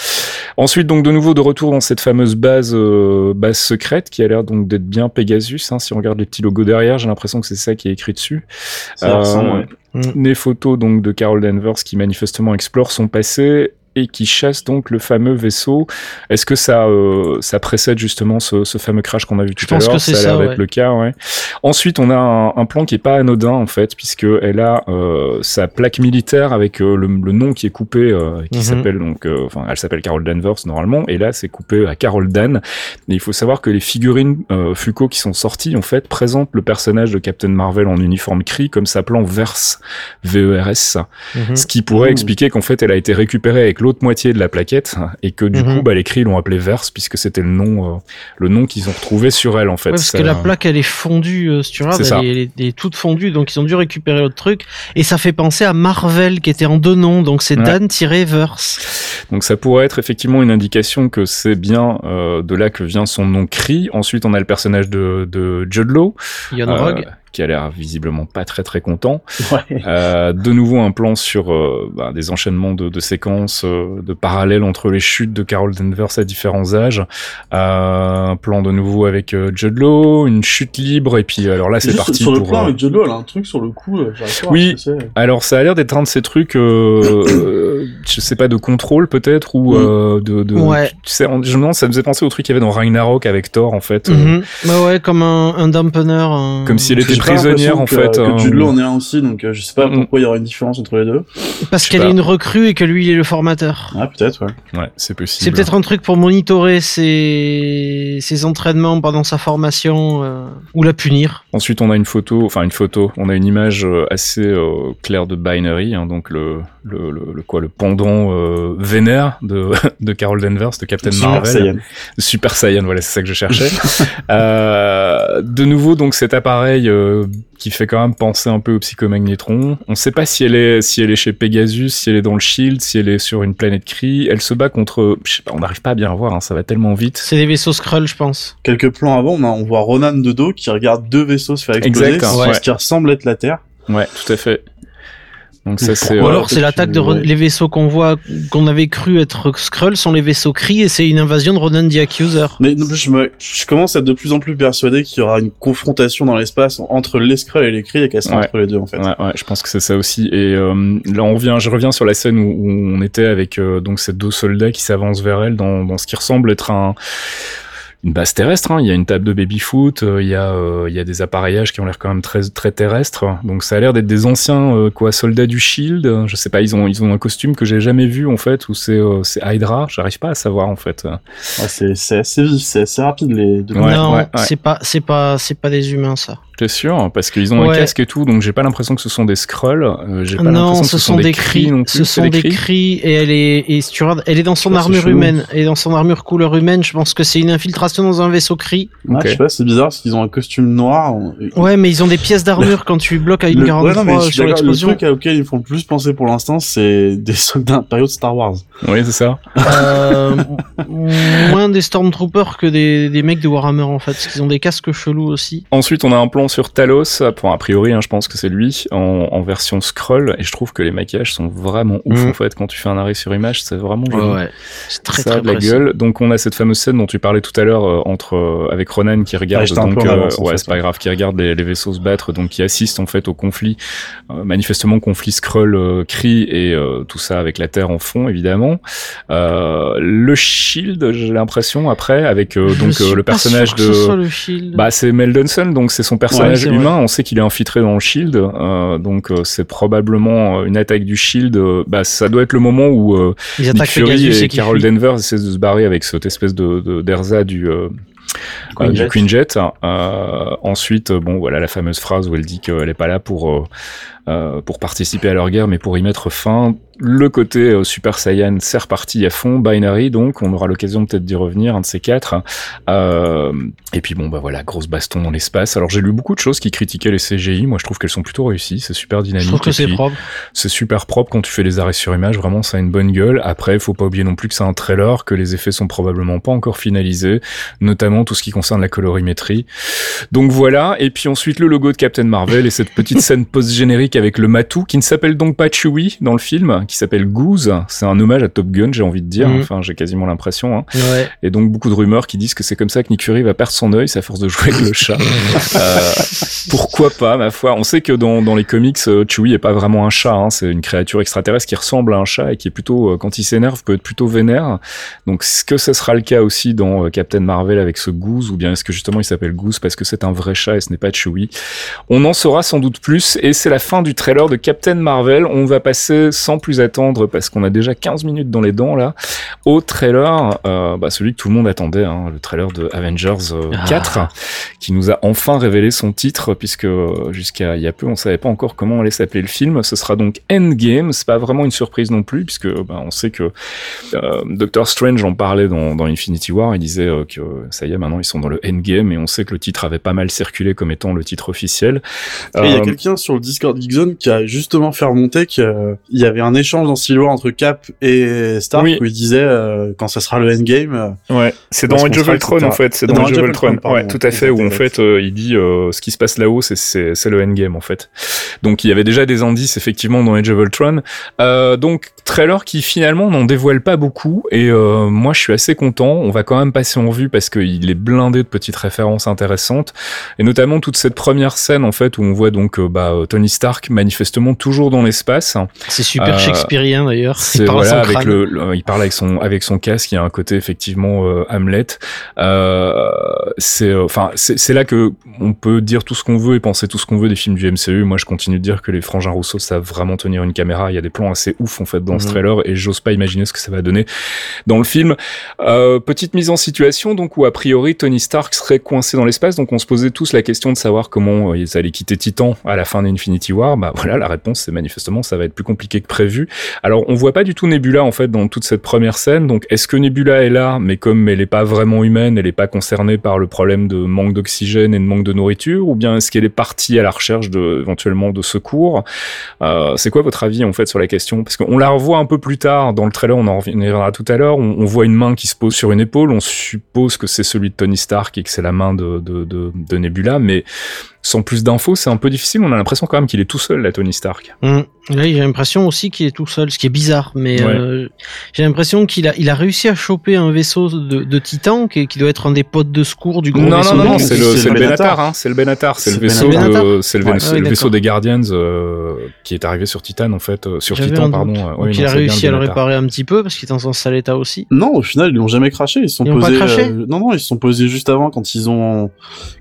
Ensuite, donc de nouveau de retour dans cette fameuse base euh, base secrète qui a l'air donc d'être bien Pegasus. Hein. Si on regarde les petits logos derrière, j'ai l'impression que c'est ça qui est écrit dessus. Ça ressemble, euh, Des photos donc de Carol Danvers qui manifestement explore son passé et qui chasse donc le fameux vaisseau. Est-ce que ça, ça précède justement ce, ce fameux crash qu'on a vu tout à l'heure Ça a l'air d'être le cas, ouais. Ensuite, on a un, un, plan qui est pas anodin en fait, puisque elle a sa plaque militaire avec le, le, nom qui est coupé, qui mhm. s'appelle donc, enfin, elle s'appelle Carol Danvers normalement, et là c'est coupé à Carol Dan. Et il faut savoir que les figurines Fuko qui sont sorties en fait présentent le personnage de Captain Marvel en uniforme Kree comme s'appelant Verse, V-E-R-S, mhm. ce qui pourrait expliquer qu'en fait elle a été récupérée avec l'autre moitié de la plaquette et que du mhm. coup bah, les Kree l'ont appelée Verse puisque c'était le nom, euh, le nom qu'ils ont retrouvé sur elle en fait. parce que la plaque elle est fondue, euh, tu elle, est, toute fondue donc ils ont dû récupérer l'autre truc et ça fait penser à Marvel qui était en deux noms donc c'est Dan-Verse. Donc ça pourrait être effectivement une indication que c'est bien euh, de là que vient son nom Kree. Ensuite on a le personnage de, de Judd Law. Rogue qui a l'air visiblement pas très très content. Euh, de nouveau un plan sur euh, bah, des enchaînements de, de séquences, euh, de parallèles entre les chutes de Carol Danvers à différents âges. Euh, un plan de nouveau avec Judd Law, une chute libre et puis alors là c'est parti sur le pour. plan avec Judd Law, elle a un truc sur le coup. oui. Alors ça a l'air d'être un de ces trucs, je sais pas de contrôle peut-être ou mm. de, de. Ouais. Tu sais, je me demande, ça me faisait penser au truc qu'il y avait dans Ragnarok avec Thor en fait. Mm Bah ouais, comme un, un dampener. Comme si elle était prisonnière en fait. Que Jude Law en est un aussi, donc euh, je sais pas mm. pourquoi il y aura une différence entre les deux. Parce qu'elle est une recrue et que lui il est le formateur. Ah peut-être ouais. Ouais, c'est possible. C'est peut-être un truc pour monitorer ses, ses entraînements pendant sa formation euh, ou la punir. Ensuite on a une photo, enfin une photo, on a une image euh, assez claire de Binary, hein, donc le, le, le, quoi le pendant vénère de de Carol Danvers, de Captain Super Marvel. Saiyan. Super Saiyan, voilà c'est ça que je cherchais. de nouveau donc cet appareil euh, qui fait quand même penser un peu au psychomagnétron. On ne sait pas si elle est si elle est chez Pegasus, si elle est dans le Shield, si elle est sur une planète Kree. Elle se bat contre, je sais pas, on n'arrive pas à bien voir, hein, ça va tellement vite. C'est des vaisseaux Skrull, je pense. Quelques plans avant, on, voit Ronan de dos qui regarde deux vaisseaux se faire exploser, exact, ce qui ressemble être la Terre. Ouais, tout à fait. Donc ça c'est. Ou alors c'est l'attaque de les vaisseaux qu'on voit, qu'on avait cru être Skrull sont les vaisseaux Kree et c'est une invasion de Ronan the Accuser. Mais je, me, je commence à être de plus en plus persuadé qu'il y aura une confrontation dans l'espace entre les Skrull et les Kree et qu'elle sera entre les deux en fait. Ouais, ouais, je pense que c'est ça aussi. Et euh, là on revient, je reviens sur la scène où, on était avec euh, donc ces deux soldats qui s'avancent vers elle dans, dans ce qui ressemble être un une base terrestre. Hein. Il y a une table de baby-foot, euh, il y a euh, il y a des appareillages qui ont l'air quand même très très terrestres. Donc ça a l'air d'être des anciens euh, quoi soldats du Shield. Je sais pas, ils ont ils ont un costume que j'ai jamais vu en fait ou c'est c'est Hydra. J'arrive pas à savoir en fait. c'est c'est assez vif, c'est assez rapide les. Deux non, c'est pas c'est pas c'est pas des humains ça. T'es sûr Parce qu'ils ont un casque et tout, donc j'ai pas l'impression que ce sont des scrolls. Euh, j'ai pas non, ce, ce sont, des cris. Ce sont des cris et elle est et tu regardes, elle est dans son armure humaine et dans son armure couleur humaine. Je pense que c'est une infiltration dans un vaisseau cri. Ouais, je sais pas, c'est bizarre parce qu'ils ont un costume noir. Ouais, mais ils ont des pièces d'armure quand tu bloques à une 43 ouais, sur l'explosion. Le truc auquel ils font le plus penser pour l'instant, c'est des soldats impériaux de Star Wars. Oui, c'est ça. Euh, des Stormtroopers que des, des mecs de Warhammer en fait, parce qu'ils ont des casques chelous aussi. Ensuite, on a un plan sur Talos, pour a priori, hein, je pense que c'est lui, en, en, version scroll, et je trouve que les maquillages sont vraiment ouf, mm. en fait, quand tu fais un arrêt sur image, c'est vraiment joli. Ouais, c'est très, ça très de la gueule. Donc, on a cette fameuse scène dont tu parlais tout à l'heure, euh, entre, euh, avec Ronan qui regarde, donc, euh, ouais, c'est pas grave, qui regarde les, les, vaisseaux se battre, donc qui assiste, en fait, au conflit, manifestement conflit scroll, cri et tout ça avec la Terre en fond, évidemment. le Shield, j'ai l'impression, après, avec, donc, le personnage de, bah, c'est Mel Dunson, donc c'est son personnage humain. On sait qu'il est infiltré dans le Shield, euh, donc euh, c'est probablement euh, une attaque du Shield. bah, ça doit être le moment où Nick Fury et Carol Danvers essaient de se barrer avec cette espèce de d'Erza du Queen du Queen Jet. ensuite, bon, voilà la fameuse phrase où elle dit qu'elle est pas là pour pour participer à leur guerre, mais pour y mettre fin le côté euh, Super Saiyan c'est reparti à fond, Binary donc, on aura l'occasion peut-être d'y revenir, un de ces quatre. Euh, et puis bon bah voilà, grosse baston dans l'espace. Alors j'ai lu beaucoup de choses qui critiquaient les CGI, moi je trouve qu'elles sont plutôt réussies, c'est super dynamique. Je trouve que c'est propre. C'est super propre quand tu fais les arrêts sur image, vraiment ça a une bonne gueule. Après, faut pas oublier non plus que c'est un trailer, que les effets sont probablement pas encore finalisés, notamment tout ce qui concerne la colorimétrie. Donc voilà, et puis ensuite le logo de Captain Marvel et cette petite scène post-générique avec le matou qui ne s'appelle donc pas Chewie dans le film qui s'appelle Goose. C'est un hommage à Top Gun, j'ai envie de dire. Mhm. Enfin, j'ai quasiment l'impression. Hein. Et donc beaucoup de rumeurs qui disent que c'est comme ça que Nick Fury va perdre son œil, c'est à force de jouer avec le chat. pourquoi pas, ma foi. On sait que dans, dans les comics, Chewie est pas vraiment un chat. Hein. C'est une créature extraterrestre qui ressemble à un chat et qui est plutôt, quand il s'énerve, peut être plutôt vénère. Donc, est-ce que ce sera le cas aussi dans Captain Marvel avec ce Goose, ou bien est-ce que justement il s'appelle Goose parce que c'est un vrai chat et ce n'est pas Chewie? On en saura sans doute plus et c'est la fin du trailer de Captain Marvel. On va passer sans plus attendre parce qu'on a déjà 15 minutes dans les dents là au trailer, euh, bah, celui que tout le monde attendait, hein, le trailer de Avengers 4 euh, ah. qui nous a enfin révélé son titre puisque euh, jusqu'à il y a peu on savait pas encore comment allait s'appeler le film. Ce sera donc Endgame. C'est pas vraiment une surprise non plus puisque bah, on sait que Doctor Strange en parlait dans, dans Infinity War. Il disait que ça y est maintenant ils sont dans le Endgame et on sait que le titre avait pas mal circulé comme étant le titre officiel. il y a quelqu'un sur le Discord Qui a justement fait remonter qu'il y avait un échange dans Civil War entre Cap et Stark où il disait euh, quand ça sera le endgame. Euh, ouais, c'est dans Age of Ultron en fait, c'est dans Age of Ultron. Ouais, tout à fait où en fait euh, il dit ce qui se passe là-haut c'est c'est le endgame en fait. Donc il y avait déjà des indices effectivement dans Age of Ultron. donc trailer qui finalement n'en dévoile pas beaucoup et moi je suis assez content. On va quand même passer en vue parce qu'il est blindé de petites références intéressantes et notamment toute cette première scène en fait où on voit donc bah, Tony Stark manifestement toujours dans l'espace. C'est super shakespearien d'ailleurs. Il parle voilà, avec le, il parle avec son avec son casque. Il y a un côté effectivement euh, Hamlet. Euh, c'est euh, enfin c'est là que on peut dire tout ce qu'on veut et penser tout ce qu'on veut des films du MCU. Moi, je continue de dire que les frangins Rousseau savent vraiment tenir une caméra. Il y a des plans assez ouf en fait dans ce mhm. trailer et j'ose pas imaginer ce que ça va donner dans le film. Euh, petite mise en situation donc où a priori Tony Stark serait coincé dans l'espace. Donc on se posait tous la question de savoir comment ils allaient quitter Titan à la fin d'Infinity War. Bah voilà, la réponse c'est manifestement ça va être plus compliqué que prévu. Alors on voit pas du tout Nebula en fait dans toute cette première scène. Donc est-ce que Nebula est là, mais comme elle est pas vraiment humaine, elle est pas concernée par le problème de manque d'oxygène et de manque de nourriture, ou bien est-ce qu'elle est partie à la recherche de éventuellement de secours? Euh, C'est quoi votre avis en fait sur la question? Parce qu'on la revoit un peu plus tard dans le trailer, on en reviendra tout à l'heure. On, voit une main qui se pose sur une épaule, on suppose que c'est celui de Tony Stark et que c'est la main de, de, de, de Nebula, mais sans plus d'infos, c'est un peu difficile. On a l'impression quand même qu'il est tout seul, la Tony Stark. Mmh. j'ai l'impression aussi qu'il est tout seul, ce qui est bizarre. Mais euh, j'ai l'impression qu'il a, il a réussi à choper un vaisseau de, de Titan qui, qui, doit être un des potes de secours du gros non, vaisseau. Non, non, non, c'est le, c'est le Benatar. Hein, c'est le Benatar. C'est le vaisseau, c'est le, vaisseau des Guardians euh, qui est arrivé sur Titan en fait, euh, sur Titan, pardon. Donc il a réussi à le réparer un petit peu parce qu'il est dans un sale état aussi. Non, au final ils l'ont jamais craché. Ils sont posés. non, non, ils se sont posés juste avant quand ils ont,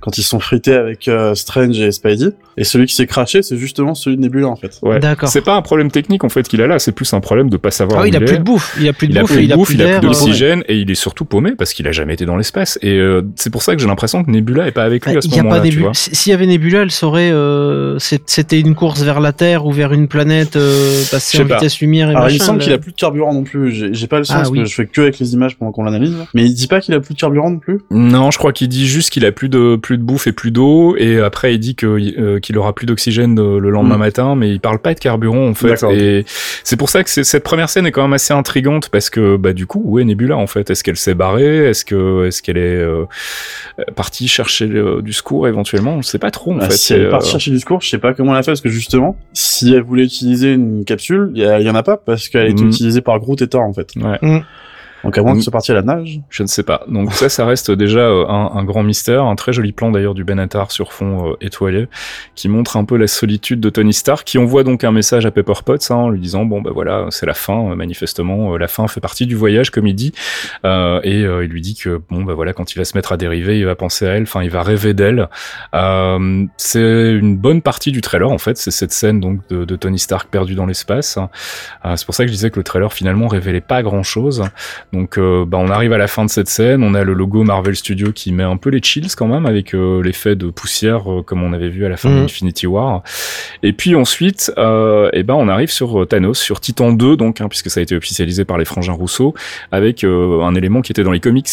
quand ils sont frités avec Strange et Spidey. Et celui qui s'est craché, c'est justement celui de Nebula en fait. Ouais. D'accord. C'est pas un problème technique en fait qu'il a là, c'est plus un problème de pas savoir. Ah, où il, il a plus de bouffe, il a plus de bouffe, il a plus il a plus d'oxygène et il est surtout paumé parce qu'il a jamais été dans l'espace. Et euh, c'est pour ça que j'ai l'impression que Nebula est pas avec lui bah, à ce moment-là. S'il y avait Nebula, elle saurait euh, c'était une course vers la Terre ou vers une planète euh, passée en vitesse lumière et Alors, Il semble qu'il a plus de carburant non plus. J'ai pas le sens ah, que je fais que avec les images pendant qu'on l'analyse. Mais il dit pas qu'il a plus de carburant non plus? Non, je crois qu'il dit juste qu'il a plus de plus de bouffe et plus d'eau et après il dit que euh, qu'il aura plus d'oxygène le lendemain mm. matin, mais il parle pas de carburant en fait. Et c'est pour ça que cette première scène est quand même assez intrigante parce que bah du coup où est Nebula en fait? Est-ce qu'elle s'est barrée? Est-ce que est-ce qu'elle est, euh, partie chercher du secours éventuellement? On sait pas trop en bah, fait. Si elle est partie euh, chercher du secours, je sais pas comment elle a fait parce que justement, si elle voulait utiliser une capsule, il y, en a pas parce qu'elle est mm. utilisée par Groot et Thor en fait. Ouais. Mm. Donc à moins que ce parti à la nage Je ne sais pas. Donc ça, ça reste déjà euh, un, un, grand mystère. Un très joli plan d'ailleurs du Benatar sur fond euh, étoilé qui montre un peu la solitude de Tony Stark, qui envoie donc un message à Pepper Potts hein, en lui disant bon bah voilà c'est la fin euh, manifestement la fin fait partie du voyage comme il dit euh, et il lui dit que bon bah voilà quand il va se mettre à dériver il va penser à elle, enfin il va rêver d'elle. c'est une bonne partie du trailer en fait, c'est cette scène donc de, de, Tony Stark perdu dans l'espace. c'est pour ça que je disais que le trailer finalement révélait pas grand chose. Donc euh, bah, on arrive à la fin de cette scène, on a le logo Marvel Studio qui met un peu les chills quand même avec euh, l'effet de poussière euh, comme on avait vu à la fin mm. d'Infinity War. Et puis ensuite, euh, et eh ben on arrive sur Thanos, sur Titan 2 donc hein, puisque ça a été officialisé par les frangins Rousseau avec un élément qui était dans les comics,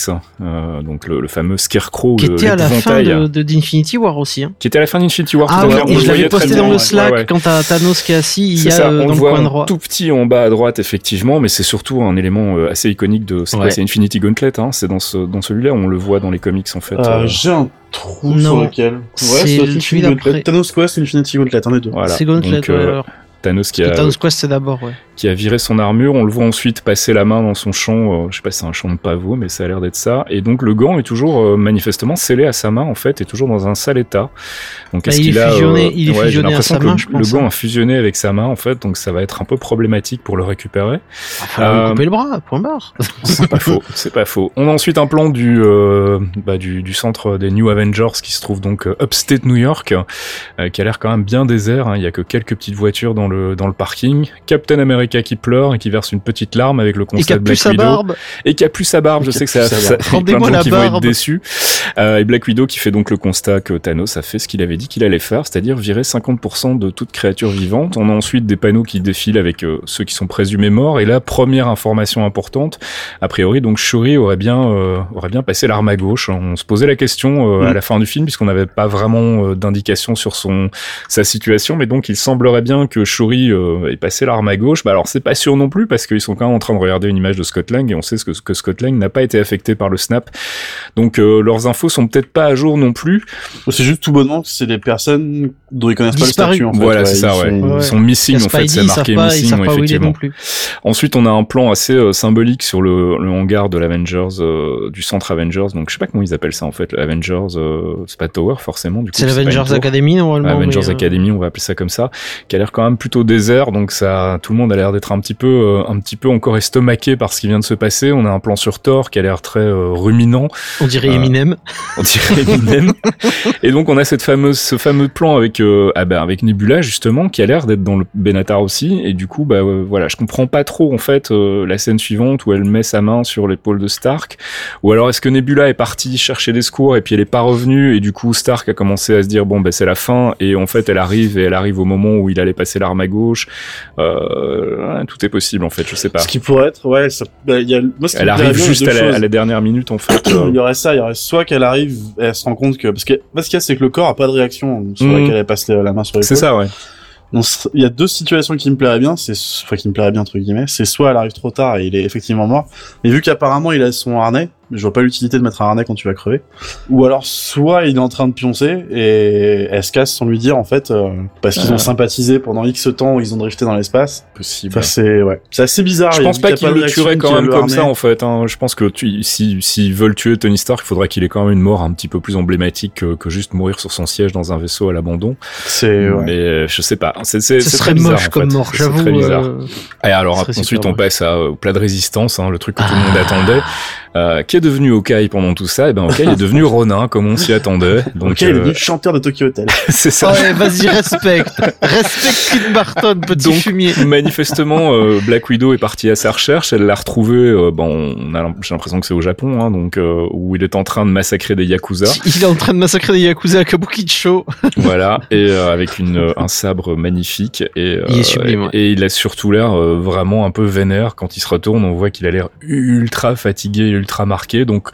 donc le, fameux Scarecrow qui était à la fin de d'Infinity War aussi. Hein. Qui était à la fin d'Infinity War. Ah oui, et je l'avais posté dans le Slack quand t'as Thanos qui est assis, il y a dans le coin droit. Tout petit en bas à droite effectivement, mais c'est surtout un élément assez iconique c'est Infinity Gauntlet, hein, c'est dans ce dans celui-là, on le voit dans les comics en fait. Euh, euh. J'ai un trou sur lequel. Ouais, c'est Infinity Gauntlet. Thanos Quest, Infinity Gauntlet, un des deux. Voilà. C'est Gauntlet. Donc, euh, Thanos qui a Thanos Quest c'est d'abord ouais qui a viré son armure. On le voit ensuite passer la main dans son champ. Euh, je sais pas si c'est un champ de pavot, mais ça a l'air d'être ça. Et donc le gant est toujours euh, manifestement scellé à sa main en fait, est toujours dans un sale état. Donc est-ce bah, qu'il a fusionné, il est euh, fusionné à sa main, je pense. Le gant hein. a fusionné avec sa main en fait, donc ça va être un peu problématique pour le récupérer. Enfin, couper le bras, point barre. c'est pas faux, c'est pas faux. On a ensuite un plan du, bah, du, du centre des New Avengers qui se trouve donc upstate New York, qui a l'air quand même bien désert. Hein. Il y a que quelques petites voitures dans le dans le parking. Captain America qui pleure et qui verse une petite larme avec le constat de Black Widow. Barbe. Et qui a plus sa barbe. Je sais que ça, ça, plein de gens qui vont être déçus. Euh, et Black Widow qui fait donc le constat que Thanos a fait ce qu'il avait dit qu'il allait faire, c'est-à-dire virer 50% de toute créature vivante. On a ensuite des panneaux qui défilent avec euh, ceux qui sont présumés morts. Et la première information importante, a priori, donc Shuri aurait bien, euh, aurait bien passé l'arme à gauche. On se posait la question à mm. la fin du film puisqu'on n'avait pas vraiment d'indication sur son sa situation, mais donc il semblerait bien que Shuri ait passé l'arme à gauche. Bah alors c'est pas sûr non plus parce qu'ils sont quand même en train de regarder une image de Scott Lang et on sait que, que Scott Lang n'a pas été affecté par le snap. Donc euh, leurs infos sont peut-être pas à jour non plus. C'est juste tout bonnement que c'est des personnes dont ils connaissent pas le statut. En fait. Voilà, c'est ça. Ouais. Ils sont missing en fait, c'est marqué missing effectivement. Ensuite, on a un plan assez euh, symbolique sur le, le hangar de l'Avengers, euh, du centre Avengers. Donc je sais pas comment ils appellent ça en fait, l'Avengers, c'est pas Tower forcément. C'est l'Avengers Academy normalement. Avengers Academy, on va appeler ça comme ça, qui a l'air quand même plutôt désert. Donc ça, tout le monde a l'air d'être un petit peu un petit peu encore estomaqué par ce qui vient de se passer. On a un plan sur Thor qui a l'air très euh, ruminant. On dirait Eminem. On dirait Eminem. et donc on a cette fameuse, ce fameux plan avec euh, ah ben, avec Nebula justement qui a l'air d'être dans le Benatar aussi. Et du coup bah voilà, je comprends pas trop en fait la scène suivante où elle met sa main sur l'épaule de Stark. Ou alors est-ce que Nebula est partie chercher des secours et puis elle est pas revenue et du coup Stark a commencé à se dire bon ben c'est la fin et en fait elle arrive et elle arrive au moment où il allait passer l'arme à gauche. tout est possible en fait, je sais pas. Ce qui pourrait être, ouais, ça, bah, y a, moi, elle arrive juste à la, à la, dernière minute en fait. il y aurait ça, il y aurait soit qu'elle arrive et elle se rend compte que parce que ce qu'il y a c'est que le corps a pas de réaction sur mmh. laquelle elle passe la main sur l'épaule. C'est ça, ouais. Donc il y a deux situations qui me plairaient bien, c'est enfin qui me plairaient bien entre guillemets, c'est soit elle arrive trop tard et il est effectivement mort, mais vu qu'apparemment il a son harnais, je vois pas l'utilité de mettre un harnais quand tu vas crever. Ou alors, soit il est en train de pioncer et elle se casse sans lui dire, en fait, euh, parce qu'ils ont euh. sympathisé pendant X temps où ils ont drifté dans l'espace. Possible. Enfin, c'est, ouais. C'est assez bizarre. Je pense pas qu'ils le tueraient quand même comme ça, en fait. Hein. Je pense que tu, si, s'ils veulent tuer Tony Stark, il faudrait qu'il ait quand même une mort un petit peu plus emblématique que, que juste mourir sur son siège dans un vaisseau à l'abandon. C'est, ouais. Mais, euh, je sais pas. C'est, c'est, Ce serait bizarre, moche comme mort, j'avoue. très bizarre. Et alors, ensuite, on passe à, au plat de résistance, hein, le truc que tout le monde ah. attendait. Euh, qui est devenu Okai pendant tout ça? Et eh ben Okai est devenu Ronin, comme on s'y attendait. Donc Okai est devenu euh, chanteur de Tokyo Hotel. c'est ça. Ouais, vas-y respecte, respecte Clint Barton, petit Donc, fumier. Manifestement, euh, Black Widow est partie à sa recherche. Elle l'a retrouvé. bon, on a j'ai l'impression que c'est au Japon, hein, donc où il est en train de massacrer des yakuza. Il est en train de massacrer des yakuza à Kabukicho. voilà, et avec une un sabre magnifique et il est sublime, et il a surtout l'air vraiment un peu vénère quand il se retourne. On voit qu'il a l'air ultra fatigué, ultra marqué. Donc,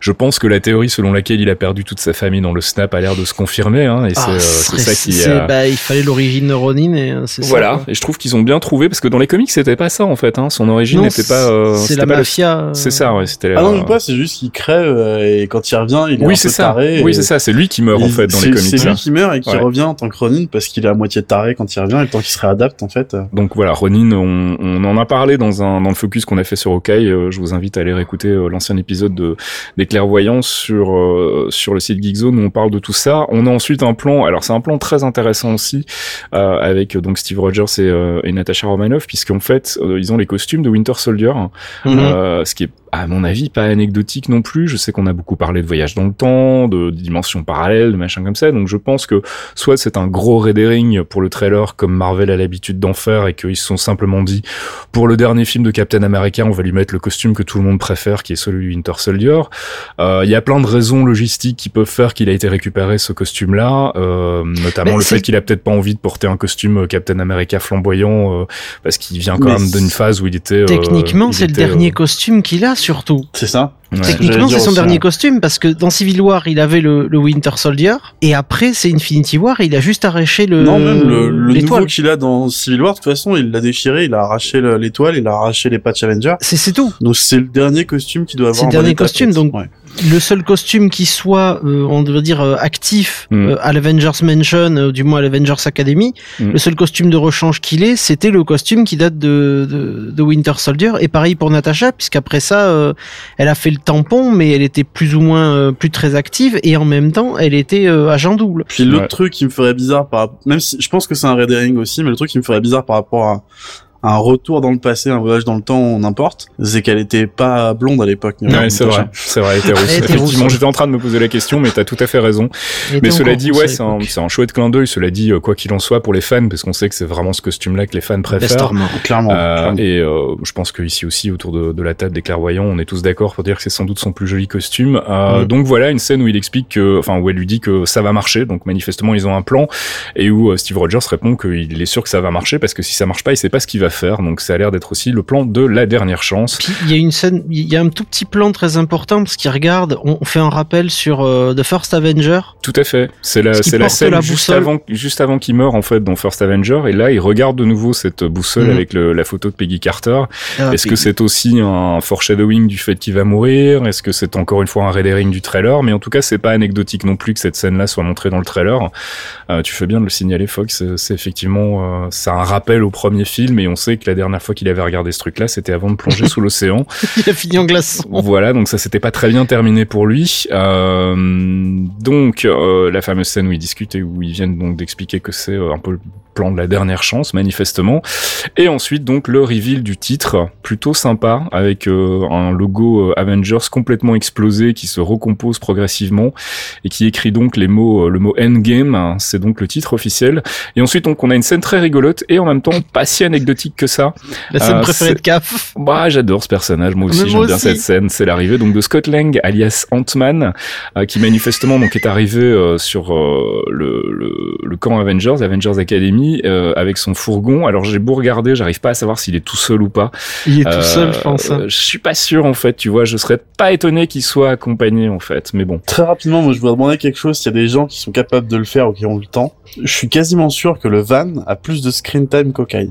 je pense que la théorie selon laquelle il a perdu toute sa famille dans le snap a l'air de se confirmer. Hein, et c'est ah, ça qui. Bah, il fallait l'origine de Ronin et euh, Voilà. et je trouve qu'ils ont bien trouvé parce que dans les comics c'était pas ça en fait. Hein, son origine n'était pas. Euh, c'est la mafia. Euh. C'est ça. Ouais. C'était. Ah non, pas. C'est juste qu'il crève et quand il revient, il est oui, un peu ça. taré. Oui, c'est ça. C'est lui qui meurt en fait dans les comics. C'est lui qui meurt et qui revient en tant que Ronin parce qu'il est à moitié taré quand il revient et le temps qu'il se réadapte en fait. Donc voilà, Ronin, on, on en a parlé dans un dans le focus qu'on a fait sur Okai. je vous invite à aller réécouter l'ancien épisode de des clairvoyances sur euh, sur le site Geekzone où on parle de tout ça. On a ensuite un plan, alors c'est un plan très intéressant aussi euh, avec donc Steve Rogers et, euh, et Natasha Romanoff puisqu'en fait ils ont les costumes de Winter Soldier, mm-hmm. ce qui est à mon avis, pas anecdotique non plus. Je sais qu'on a beaucoup parlé de voyage dans le temps, de, dimensions parallèles, de machins comme ça. Donc je pense que soit c'est un gros readering pour le trailer comme Marvel a l'habitude d'en faire et qu'ils se sont simplement dit pour le dernier film de Captain America, on va lui mettre le costume que tout le monde préfère, qui est celui du Winter Soldier. Euh, il y a plein de raisons logistiques qui peuvent faire qu'il a été récupéré ce costume-là, euh, notamment le fait qu'il a peut-être pas envie de porter un costume Captain America flamboyant euh, parce qu'il vient quand même d'une phase où il était. Techniquement, c'est le dernier costume qu'il a surtout. C'est ça. Techniquement, c'est son dernier costume parce que dans Civil War, il avait le, Winter Soldier et après, c'est Infinity War, il a juste arraché le. Non, même le, nouveau qu'il a dans Civil War, de toute façon, il l'a déchiré, il a arraché l'étoile, il a arraché les patchs Challenger. C'est tout. Donc c'est le dernier costume qu'il doit avoir. C'est le dernier costume, donc le seul costume qui soit, on devrait dire, actif mm. à l'Avengers Mansion, du moins à l'Avengers Academy, mm. le seul costume de rechange qu'il est, c'était le costume qui date de, de, de, Winter Soldier. Et pareil pour Natasha, puisqu'après ça, elle a fait le tampon, mais elle était plus ou moins plus très active, et en même temps, elle était agent double. Puis l'autre truc qui me ferait bizarre, par même si je pense que c'est un red herring aussi, mais le truc qui me ferait bizarre par rapport à un retour dans le passé, un voyage dans le temps, n'importe, c'est qu'elle était pas blonde à l'époque. Ouais, c'est vrai, c'est vrai, elle était rousse. Effectivement, j'étais en train de me poser la question, mais t'as tout à fait raison. mais cela dit, ouais, c'est un, un, chouette clin d'œil, cela dit, euh, quoi qu'il en soit, pour les fans, parce qu'on sait que c'est vraiment ce costume-là que les fans préfèrent. clairement. Euh, et euh, je pense qu'ici aussi, autour de, de, la table des clairvoyants, on est tous d'accord pour dire que c'est sans doute son plus joli costume. Euh, mm. Donc voilà, une scène où il explique que, enfin, où elle lui dit que ça va marcher, donc manifestement, ils ont un plan, et où euh, Steve Rogers répond qu'il est sûr que ça va marcher, parce que si ça marche pas, il sait pas ce qu'il va faire, donc ça a l'air être aussi le plan de la dernière chance. il y a une scène, il y a un tout petit plan très important parce qu'il regarde, on fait un rappel sur euh, The First Avenger. Tout à fait. C'est la, c'est la scène juste avant, juste avant qu'il meure en fait dans First Avenger et là il regarde de nouveau cette boussole mhm. avec la photo de Peggy Carter. Ah, Est-ce que c'est aussi un foreshadowing du fait qu'il va mourir? Est-ce que c'est encore une fois un red herring du trailer? Mais en tout cas c'est pas anecdotique non plus que cette scène-là soit montrée dans le trailer. Euh, tu fais bien de le signaler Fox. C'est effectivement euh, c'est un rappel au premier film et on sait que la dernière fois qu'il il avait regardé ce truc-là, c'était avant de plonger sous l'océan. Il a fini en glaçon. Voilà, donc ça s'était pas très bien terminé pour lui. Euh, donc euh, la fameuse scène où ils discutent et où ils viennent donc d'expliquer que c'est euh, un peu le plan de la dernière chance, manifestement. Et ensuite donc le reveal du titre, plutôt sympa, avec un logo Avengers complètement explosé qui se recompose progressivement et qui écrit donc les mots, le mot Endgame. C'est donc le titre officiel. Et ensuite donc on a une scène très rigolote et en même temps pas si anecdotique que ça la scène euh, préférée de Cap. Bah, j'adore ce personnage. Moi aussi, j'aime bien cette scène. C'est l'arrivée donc de Scott Lang, alias Ant-Man, euh, qui manifestement donc est arrivé euh, sur le, le, le, camp Avengers, Avengers Academy, avec son fourgon. Alors j'ai beau regarder, j'arrive pas à savoir s'il est tout seul ou pas. Il est tout seul, je pense. Hein. Je suis pas sûr en fait. Tu vois, je serais pas étonné qu'il soit accompagné en fait. Mais bon. Très rapidement, moi je voudrais demander quelque chose. S'il y a des gens qui sont capables de le faire ou qui ont le temps, je suis quasiment sûr que le van a plus de screen time qu'Okai.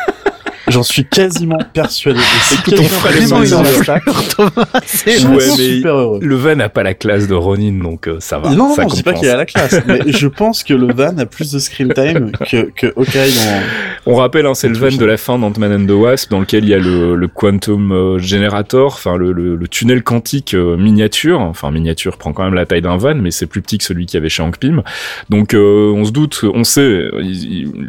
J'en suis quasiment persuadé. Écoute, on fera les C'est super heureux. Le van n'a pas la classe de Ronin, donc euh, ça va. Non, non, je dis pas qu'il a la classe, mais je pense que le van a plus de screen time que, que Hawkeye dans... On rappelle, hein, c'est le van de la fin d'Ant-Man and the Wasp, dans lequel il y a le, le Quantum euh, Generator, enfin le, le, le, tunnel quantique euh, miniature. Enfin, miniature prend quand même la taille d'un van, mais c'est plus petit que celui qui avait chez Hank Pym. Donc, on se doute, on sait,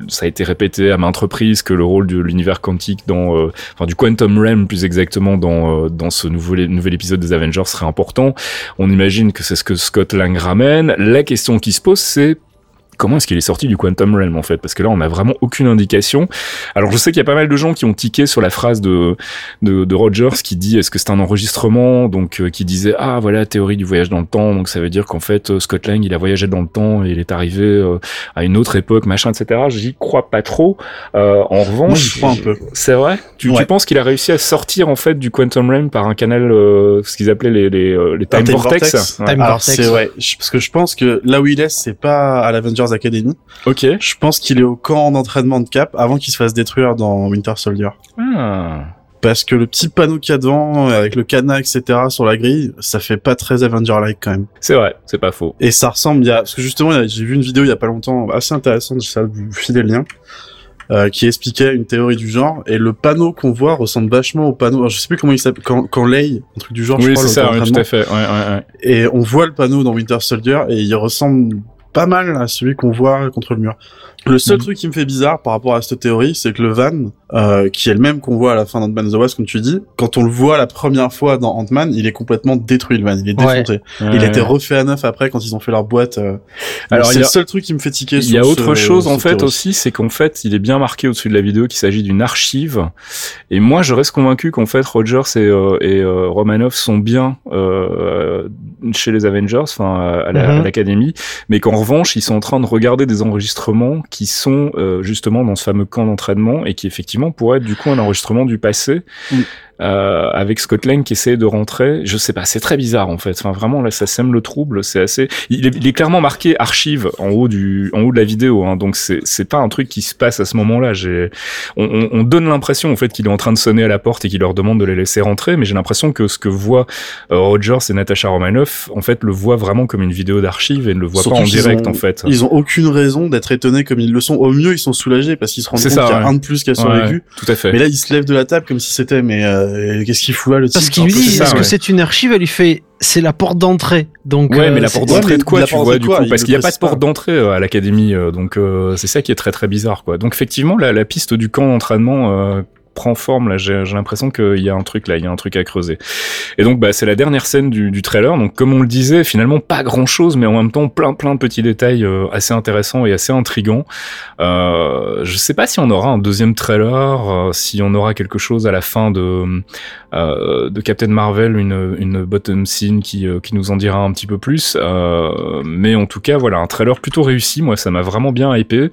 ça a été répété à maintes reprises que le rôle de l'univers quantique dans, euh, du quantum realm plus exactement dans euh, dans ce nouvel épisode des Avengers serait important. On imagine que c'est ce que Scott Lang ramène. La question qui se pose, c'est comment est-ce qu'il est sorti du Quantum Realm en fait? Parce que là, on n'a vraiment aucune indication. Alors, je sais qu'il y a pas mal de gens qui ont tiqué sur la phrase de de, de Rogers qui dit est-ce que c'est un enregistrement? Donc, euh, qui disait ah voilà théorie du voyage dans le temps. Donc, ça veut dire qu'en fait, euh, Scott Lang il a voyagé dans le temps et il est arrivé euh, à une autre époque, machin, etc. J'y crois pas trop. en revanche, crois un peu. C'est vrai? Tu, tu penses qu'il a réussi à sortir en fait du Quantum Realm par un canal, ce qu'ils appelaient les les, les time, vortex. Time vortex. Ouais. Parce que je pense que là où il est, c'est pas à l'Avengers Academy. Ok. Je pense qu'il est au camp d'entraînement de Cap avant qu'il se fasse détruire dans Winter Soldier. Ah. Parce que le petit panneau qu'il y a devant, avec le cadenas, etc., sur la grille, ça fait pas très Avenger-like quand même. C'est vrai, c'est pas faux. Et ça ressemble, il y a, parce que justement, j'ai vu une vidéo il y a pas longtemps, assez intéressante, ça vous filer le lien, euh, qui expliquait une théorie du genre, et le panneau qu'on voit ressemble vachement au panneau, alors, je sais plus comment il s'appelle, quand, quand Lay, un truc du genre, oui, je crois, c'est ça, oui, tout à fait, ouais, ouais, ouais. Et on voit le panneau dans Winter Soldier, et il ressemble pas mal celui qu'on voit contre le mur. Le seul mhm. truc qui me fait bizarre par rapport à cette théorie, c'est que le van, euh, qui est le même qu'on voit à la fin d'Ant-Man The Wasp, comme tu dis, quand on le voit la première fois dans Ant-Man, il est complètement détruit le van, il est défonté. il a été refait à neuf après quand ils ont fait leur boîte. Euh... Alors c'est le seul truc qui me fait tiquer. Il y a autre chose en fait aussi, c'est qu'en fait, il est bien marqué au-dessus de la vidéo qu'il s'agit d'une archive. Et moi, je reste convaincu qu'en fait, Rogers et, euh, et euh, Romanoff sont bien euh, chez les Avengers, enfin à mhm. l'académie, mais qu'en revanche, ils sont en train de regarder des enregistrements qui sont euh, justement dans ce fameux camp d'entraînement et qui effectivement pourraient être du coup un enregistrement du passé. Euh, avec Scott Lang qui essaie de rentrer. Je sais pas, c'est très bizarre en fait. Enfin, vraiment là, ça sème le trouble. C'est assez. Il est, clairement marqué archive en haut du, en haut de la vidéo. Hein, donc c'est c'est pas un truc qui se passe à ce moment-là. J'ai, on, on, donne l'impression en fait qu'il est en train de sonner à la porte et qu'il leur demande de les laisser rentrer, mais j'ai l'impression que ce que voient euh, Rogers et Natasha Romanoff, en fait, le voient vraiment comme une vidéo d'archive et ne le voient pas en direct en fait. Ils ont aucune raison d'être étonnés comme ils le sont. Au mieux, ils sont soulagés parce qu'ils se rendent compte qu'il y a un de plus qui a survécu. tout à fait. Mais là, il se lève de la table comme si c'était mais euh, qu'est-ce qu'il fout là le Parce qu'il lui dit est-ce que c'est une archive Elle lui fait c'est la porte d'entrée. Donc ouais, mais la porte d'entrée de quoi tu vois du coup Parce qu'il n'y a pas de porte d'entrée à l'académie, donc c'est ça qui est très très bizarre quoi. Donc effectivement, la, la piste du camp d'entraînement prend forme là j'ai l'impression qu'il y a un truc là il y a un truc à creuser. Et donc bah c'est la dernière scène du, du, trailer. Donc comme on le disait finalement pas grand chose mais en même temps plein plein de petits détails euh, assez intéressants et assez intrigants. Euh, je sais pas si on aura un deuxième trailer euh, si on aura quelque chose à la fin de euh, de Captain Marvel une une bottom scene qui qui nous en dira un petit peu plus. Mais en tout cas voilà un trailer plutôt réussi. Moi ça m'a vraiment bien hypé.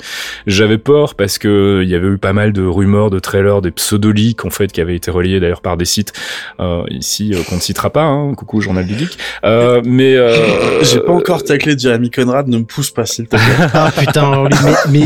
J'avais peur parce que il y avait eu pas mal de rumeurs de trailers des pseudo-leak en fait qui avait été relié d'ailleurs par des sites euh, ici euh, qu'on ne citera pas. Hein, coucou journal du geek. Euh, mais euh, j'ai pas encore taclé Jeremy Conrad, ne me pousse pas s'il te plaît. ah putain, mais, mais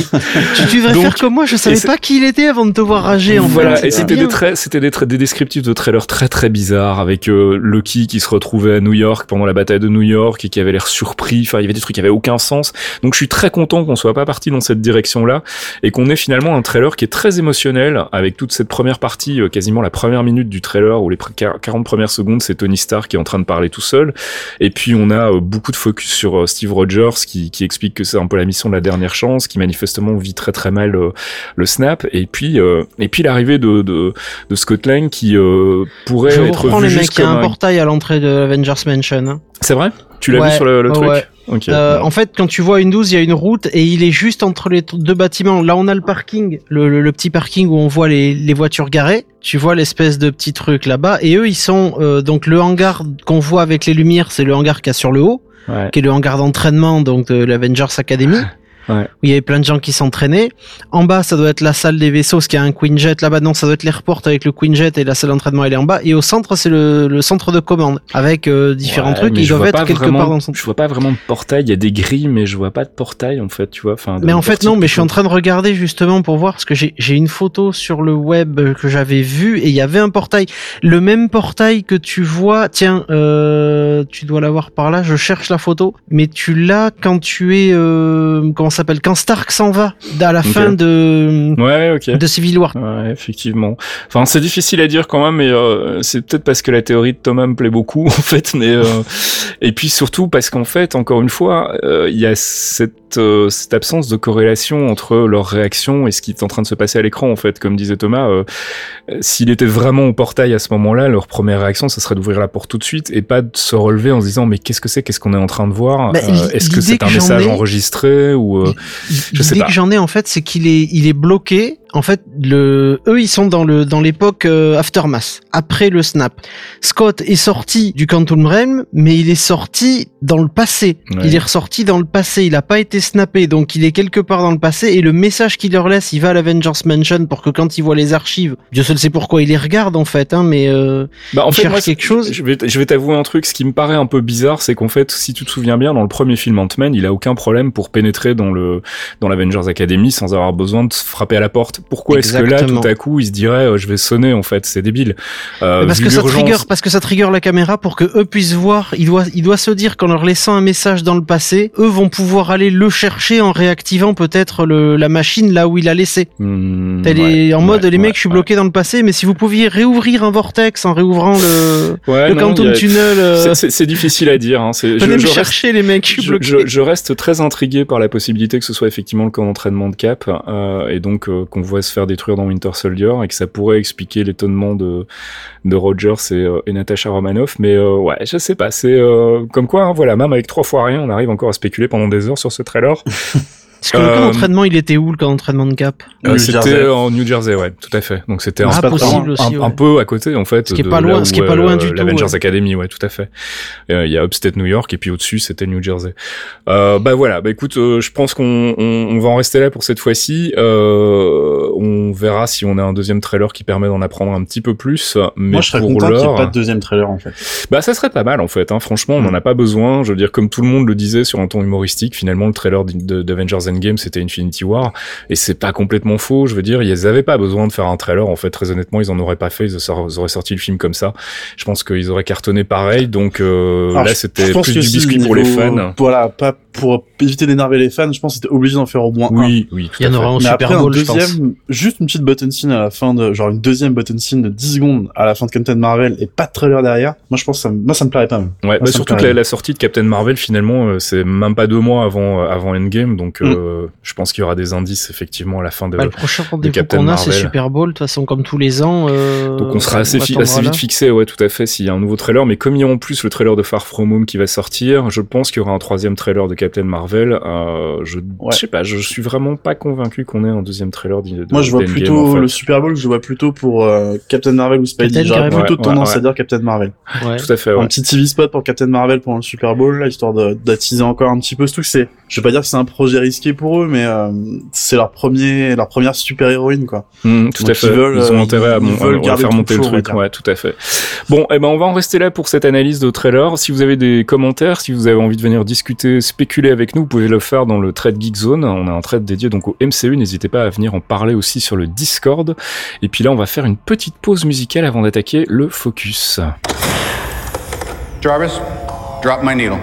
tu, tu devrais faire comme moi. Je savais pas qui il était avant de te voir rager. En voilà, et c'était des traits, c'était des, des descriptifs de trailers très très bizarres avec euh, Loki qui se retrouvait à New York pendant la bataille de New York et qui avait l'air surpris. Enfin, il y avait des trucs qui avaient aucun sens. Donc je suis très content qu'on soit pas parti dans cette direction-là et qu'on ait finalement un trailer qui est très émotionnel avec toute cette première partie, euh, quasiment la première minute du trailer ou les 40 premières secondes, c'est Tony Stark qui est en train de parler tout seul. Et puis on a euh, beaucoup de focus sur euh, Steve Rogers qui, qui explique que c'est un peu la mission de la dernière chance, qui manifestement vit très très mal le snap. Et puis et puis l'arrivée de, de, de Scott Lang qui pourrait Je être vu les mecs, il y a un portail à l'entrée de Avengers Mansion. Hein. C'est vrai? Tu l'as vu sur le, truc euh, en fait, quand tu vois une 12, il y a une route et il est juste entre les deux bâtiments. Là, on a le parking, le, petit parking où on voit les, voitures garées. Tu vois l'espèce de petit truc là-bas. Et eux, ils sont euh, donc le hangar qu'on voit avec les lumières, c'est le hangar qu'il y a sur le haut, qui est le hangar d'entraînement donc de l'Avengers Academy. Ouais. Où il y avait plein de gens qui s'entraînaient. En bas, ça doit être la salle des vaisseaux, ce qui a un Quinjet. Là-bas, non, ça doit être l'airport avec le Quinjet et la salle d'entraînement, elle est en bas. Et au centre, c'est le, le, centre de commande avec euh, différents trucs. Ils doivent être quelque part dans le centre. Je vois pas vraiment de portail. Il y a des grilles, mais je vois pas de portail en fait. Tu vois. Enfin. Mais en fait, non. Mais je suis en train de regarder justement pour voir parce que j'ai une photo sur le web que j'avais vue et il y avait un portail, le même portail que tu vois. Tiens, euh, tu dois l'avoir par là. Je cherche la photo, mais tu l'as quand tu es euh, comment s'appelle quand Stark s'en va à la fin de ouais, de Civil War. Ouais, effectivement. Enfin, c'est difficile à dire quand même, mais euh, c'est peut-être parce que la théorie de Thomas me plaît beaucoup en fait, mais euh, et puis surtout parce qu'en fait, encore une fois, euh, il y a cette cette absence de corrélation entre leur réaction et ce qui est en train de se passer à l'écran en fait, comme disait Thomas. S'il était vraiment au portail à ce moment-là, leur première réaction, ça serait d'ouvrir la porte tout de suite et pas de se relever en se disant mais qu'est-ce que c'est, qu'est-ce qu'on est en train de voir, bah, est-ce que c'est un message enregistré ou je sais pas. que j'en ai en fait, c'est qu'il est, il est bloqué en fait, le, eux, ils sont dans le dans l'époque euh, aftermath, après le snap. Scott est sorti du Quantum Realm, mais il est sorti dans le passé. Il est ressorti dans le passé. Il a pas été snappé, donc il est quelque part dans le passé. Et le message qu'il leur laisse, il va à l'Avengers Mansion pour que quand il voit les archives, Dieu seul sait pourquoi il les regarde en fait, hein, mais euh, bah, en fait, moi, quelque chose. Je vais, je vais t'avouer un truc. Ce qui me paraît un peu bizarre, c'est qu'en fait, si tu te souviens bien, dans le premier film Ant-Man, il a aucun problème pour pénétrer dans le dans l'Avengers Academy sans avoir besoin de frapper à la porte pourquoi est-ce que là, tout à coup, il se dirait, euh, je vais sonner, en fait, c'est débile. Euh, parce que ça trigger, parce que ça trigger la caméra pour que eux puissent voir. Il doit, il doit se dire qu'en leur laissant un message dans le passé, eux vont pouvoir aller le chercher en réactivant peut-être la machine là où il a laissé. Mmh, en mode, les mecs, je suis bloqué dans le passé, mais si vous pouviez réouvrir un vortex en réouvrant le, le Quantum Tunnel. Euh, c'est difficile à dire. Hein. Je, je, chercher les mecs, je suis bloqué. Je, je, reste très intrigué par la possibilité que ce soit effectivement le camp d'entraînement de Cap, euh, et donc qu'on voit se faire détruire dans Winter Soldier et que ça pourrait expliquer l'étonnement de, de Rogers et, euh, Natasha Romanoff. Mais euh, ouais, je sais pas. C'est euh, comme quoi, hein, voilà, même avec trois fois rien, on arrive encore à spéculer pendant des heures sur ce trailer. Parce que le camp d'entraînement, il était où le camp d'entraînement de Cap? C'était en New Jersey, ouais, tout à fait. Donc c'était ah, aussi, un, peu à côté en fait. Ce qui est pas loin, ce qui est pas loin du tout. L'Avengers Academy, ouais, tout à fait. Il y a Upstate New York et puis au-dessus c'était New Jersey. Euh, bah voilà, bah écoute, je pense qu'on on, va en rester là pour cette fois-ci. on verra si on a un deuxième trailer qui permet d'en apprendre un petit peu plus. Mais Moi, je serais content qu'il n'y ait pas de deuxième trailer en fait. Bah ça serait pas mal en fait. Hein. Franchement, on n'en a pas besoin. Je veux dire, comme tout le monde le disait sur un ton humoristique, finalement le trailer d'Avengers Endgame c'était Infinity War et c'est pas complètement faux. Je veux dire, ils avaient pas besoin de faire un trailer en fait. Très honnêtement, ils en auraient pas fait. Ils auraient sorti le film comme ça. Je pense qu'ils auraient cartonné pareil. Donc euh, là, c'était plus du biscuit pour les fans. Voilà, pas pour éviter d'énerver les fans. Je pense que c'était obligé d'en faire au moins oui, un. Oui, Il y en aura un Super Bowl, un deuxième, juste une petite button scene à la fin de, genre une deuxième button scene de 10 secondes à la fin de Captain Marvel et pas de trailer derrière. Moi, je pense que ça, moi, ça me plairait pas. Même. Ouais, bah, surtout que la, sortie de Captain Marvel, finalement, euh, c'est même pas deux mois avant, euh, avant Endgame, donc euh, mm. je pense qu'il y aura des indices effectivement à la fin de. Bah, le prochain rendez-vous qu'on a, c'est Super Bowl, de toute façon, comme tous les ans. donc on sera assez, assez vite fixé, ouais, tout à fait, s'il y a un nouveau trailer. Mais comme il y a en plus le trailer de Far From Home qui va sortir, je pense qu'il y aura un troisième trailer de Captain Marvel. je, je sais pas, je suis vraiment pas convaincu qu'on ait un deuxième trailer de, Moi, je vois plutôt le Super Bowl, je vois plutôt pour Captain Marvel ou Spidey. J'aurais plutôt tendance à dire Captain Marvel. Tout à fait. Un petit TV spot pour Captain Marvel pendant le Super Bowl, là, histoire d'attiser encore un petit peu ce truc. C'est, je vais pas dire que c'est un projet risqué pour eux, mais euh, c'est leur premier, leur première super héroïne, quoi. Mmh, tout à fait. Ils, veulent, ils ont intérêt à, à, faire monter le truc. Ouais, tout à fait. Bon, eh ben, on va en rester là pour cette analyse de trailer. Si vous avez des commentaires, si vous avez envie de venir discuter, spéculer avec nous, vous pouvez le faire dans le Trade Geek Zone. On a un trade dédié donc au MCU. N'hésitez pas à venir en parler aussi sur le Discord. Et puis là, on va faire une petite pause musicale avant d'attaquer le focus. Jarvis, drop my needle.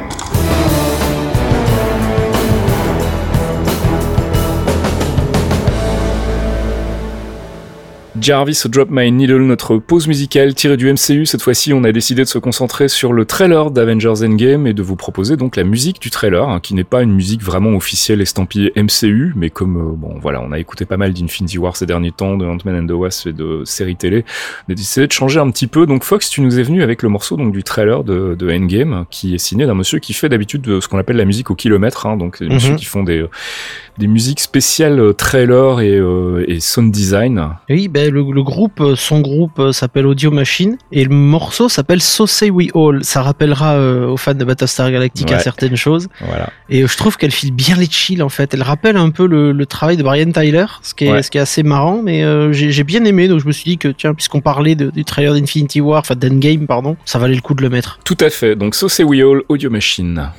Jarvis Drop My Needle, notre pause musicale tirée du MCU. Cette fois-ci, on a décidé de se concentrer sur le trailer d'Avengers Endgame et de vous proposer donc la musique du trailer, hein, qui n'est pas une musique vraiment officielle estampillée MCU, mais comme, euh, bon, voilà, on a écouté pas mal d'Infinity War ces derniers temps, de Ant-Man and the Wasp et de séries télé. On a décidé de changer un petit peu. Donc, Fox, tu nous es venu avec le morceau donc du trailer de, de Endgame, qui est signé d'un monsieur qui fait d'habitude ce qu'on appelle la musique au kilomètre, hein, donc des mm qui font des, des musiques spéciales euh, trailer et, euh, et sound design. Oui, ben le, groupe, euh, son groupe s'appelle Audio Machine et le morceau s'appelle So Say We All. Ça rappellera aux fans de Battlestar Galactica certaines choses. Voilà. Et je trouve qu'elle file bien les chill en fait. Elle rappelle un peu le, travail de Brian Tyler, ce qui est, ce qui est assez marrant, mais j'ai bien aimé. Donc je me suis dit que tiens, puisqu'on parlait du trailer d'Infinity War, enfin d'Endgame, pardon, ça valait le coup de le mettre. Tout à fait. Donc So Say We All, Audio Machine.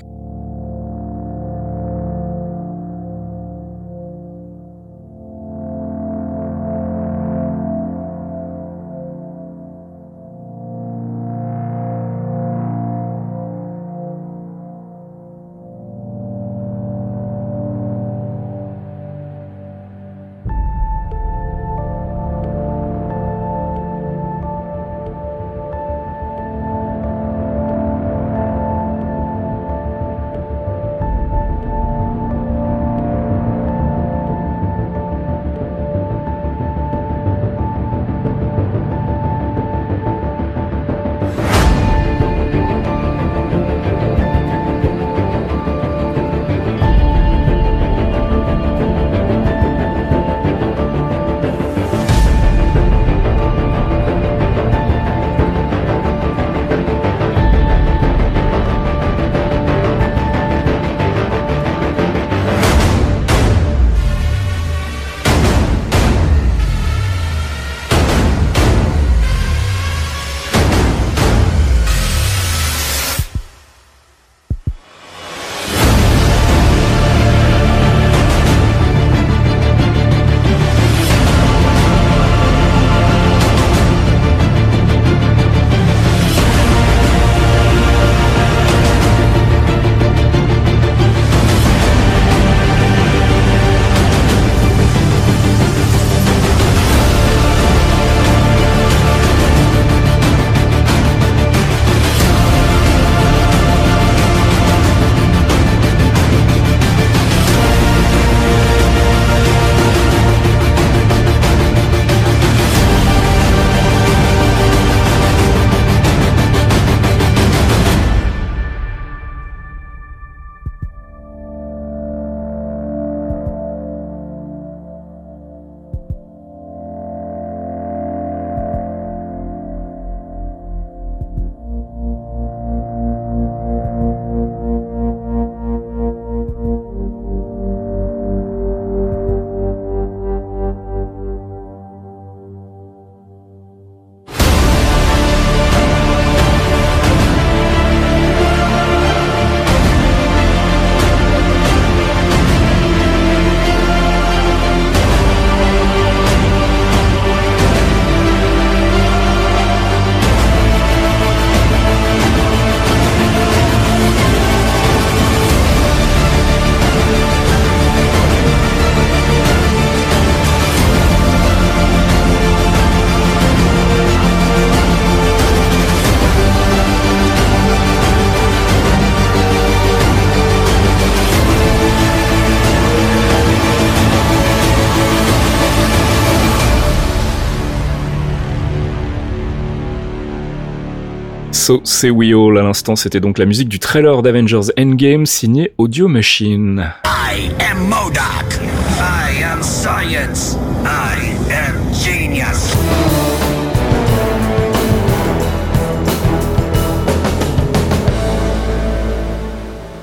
So Say We All à l'instant, c'était donc la musique du trailer d'Avengers Endgame signé Audio Machine.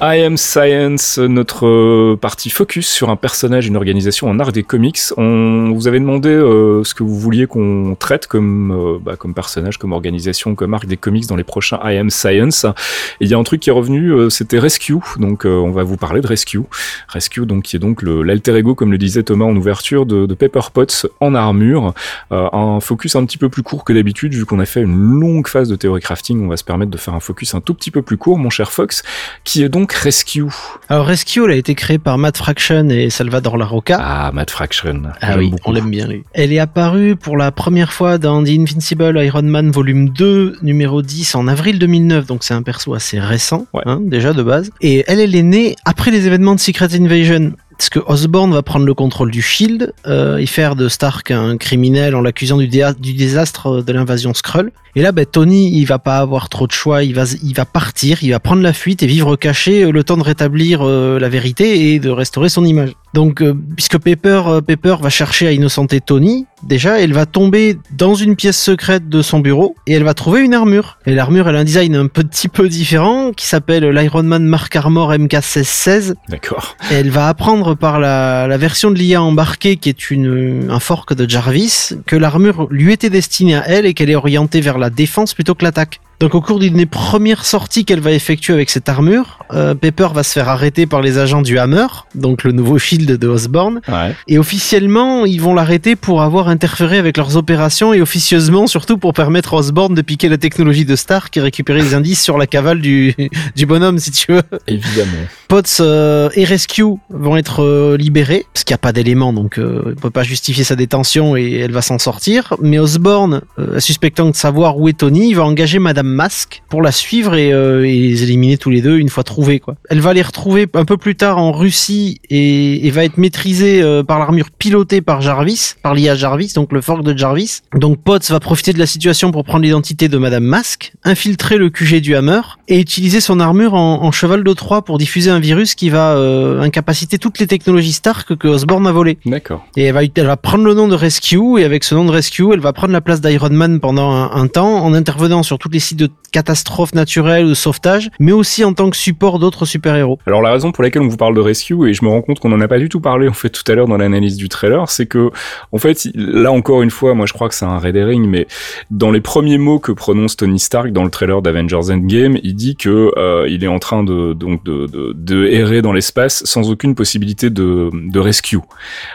I Am Science, notre euh, partie focus sur un personnage, une organisation en art des comics. On vous avait demandé euh, ce que vous vouliez qu'on traite comme euh, bah, comme personnage, comme organisation, comme arc des comics dans les prochains I Am Science. Et il y a un truc qui est revenu, c'était Rescue. Donc on va vous parler de Rescue. Rescue, donc qui est donc l'alter ego, comme le disait Thomas en ouverture, de, de Pepper Potts en armure. un focus un petit peu plus court que d'habitude, vu qu'on a fait une longue phase de théorie crafting. On va se permettre de faire un focus un tout petit peu plus court, mon cher Fox, qui est donc Rescue Alors Rescue, elle a été créée par Matt Fraction et Salvador Larroca. Ah, Matt Fraction. Ah oui, on l'aime bien lui. Elle est apparue pour la première fois dans The Invincible Iron Man volume 2, numéro 10, en avril 2009, donc c'est un perso assez récent, hein, déjà de base. Et elle, elle est née après les événements de Secret Invasion parce que Osborn va prendre le contrôle du Shield euh, et faire de Stark un criminel en l'accusant du, désastre de l'invasion Skrull. Et là, ben, Tony, il va pas avoir trop de choix, il va, partir, il va prendre la fuite et vivre caché euh, le temps de rétablir euh, la vérité et de restaurer son image. Donc, euh, puisque Pepper, Pepper va chercher à innocenter Tony, déjà, elle va tomber dans une pièce secrète de son bureau et elle va trouver une armure. Et l'armure, elle a un design un petit peu différent qui s'appelle l'Iron Man Mark Armor MK1616. D'accord. Et elle va apprendre par la, la version de l'IA embarquée qui est une, un fork de Jarvis que l'armure lui était destinée à elle et qu'elle est orientée vers la défense plutôt que l'attaque. Donc au cours d'une des premières sorties qu'elle va effectuer avec cette armure, euh, Pepper va se faire arrêter par les agents du Hammer, donc le nouveau shield de Osborn. Et officiellement, ils vont l'arrêter pour avoir interféré avec leurs opérations et officieusement surtout pour permettre à Osborn de piquer la technologie de Stark et récupérer les indices sur la cavale du, du bonhomme si tu veux. Évidemment. Potts euh, et Rescue vont être euh, libérés parce qu'il n'y a pas d'éléments donc on peut pas justifier sa détention et elle va s'en sortir. Mais Osborn, suspectant de savoir où est Tony, il va engager Madame Masque pour la suivre euh, et, les éliminer tous les deux une fois trouvés. Quoi. Elle va les retrouver un peu plus tard en Russie et, va être maîtrisée euh, par l'armure pilotée par Jarvis, par l'IA Jarvis, donc le fork de Jarvis. Donc Potts va profiter de la situation pour prendre l'identité de Madame Masque, infiltrer le QG du Hammer et utiliser son armure en, cheval de Troie pour diffuser un virus qui va euh, incapaciter toutes les technologies Stark que Osborn a volées. D'accord. Et elle va, elle va prendre le nom de Rescue et avec ce nom de Rescue, elle va prendre la place d'Iron Man pendant un, un temps en intervenant sur toutes les sites de catastrophes naturelles ou de sauvetage, mais aussi en tant que support d'autres super-héros. Alors la raison pour laquelle on vous parle de Rescue, et je me rends compte qu'on en a pas du tout parlé en fait tout à l'heure dans l'analyse du trailer, c'est que en fait là encore une fois, moi je crois que c'est un red herring, mais dans les premiers mots que prononce Tony Stark dans le trailer d'Avengers Endgame, il dit que euh, il est en train de donc de, errer dans l'espace sans aucune possibilité de, de rescue.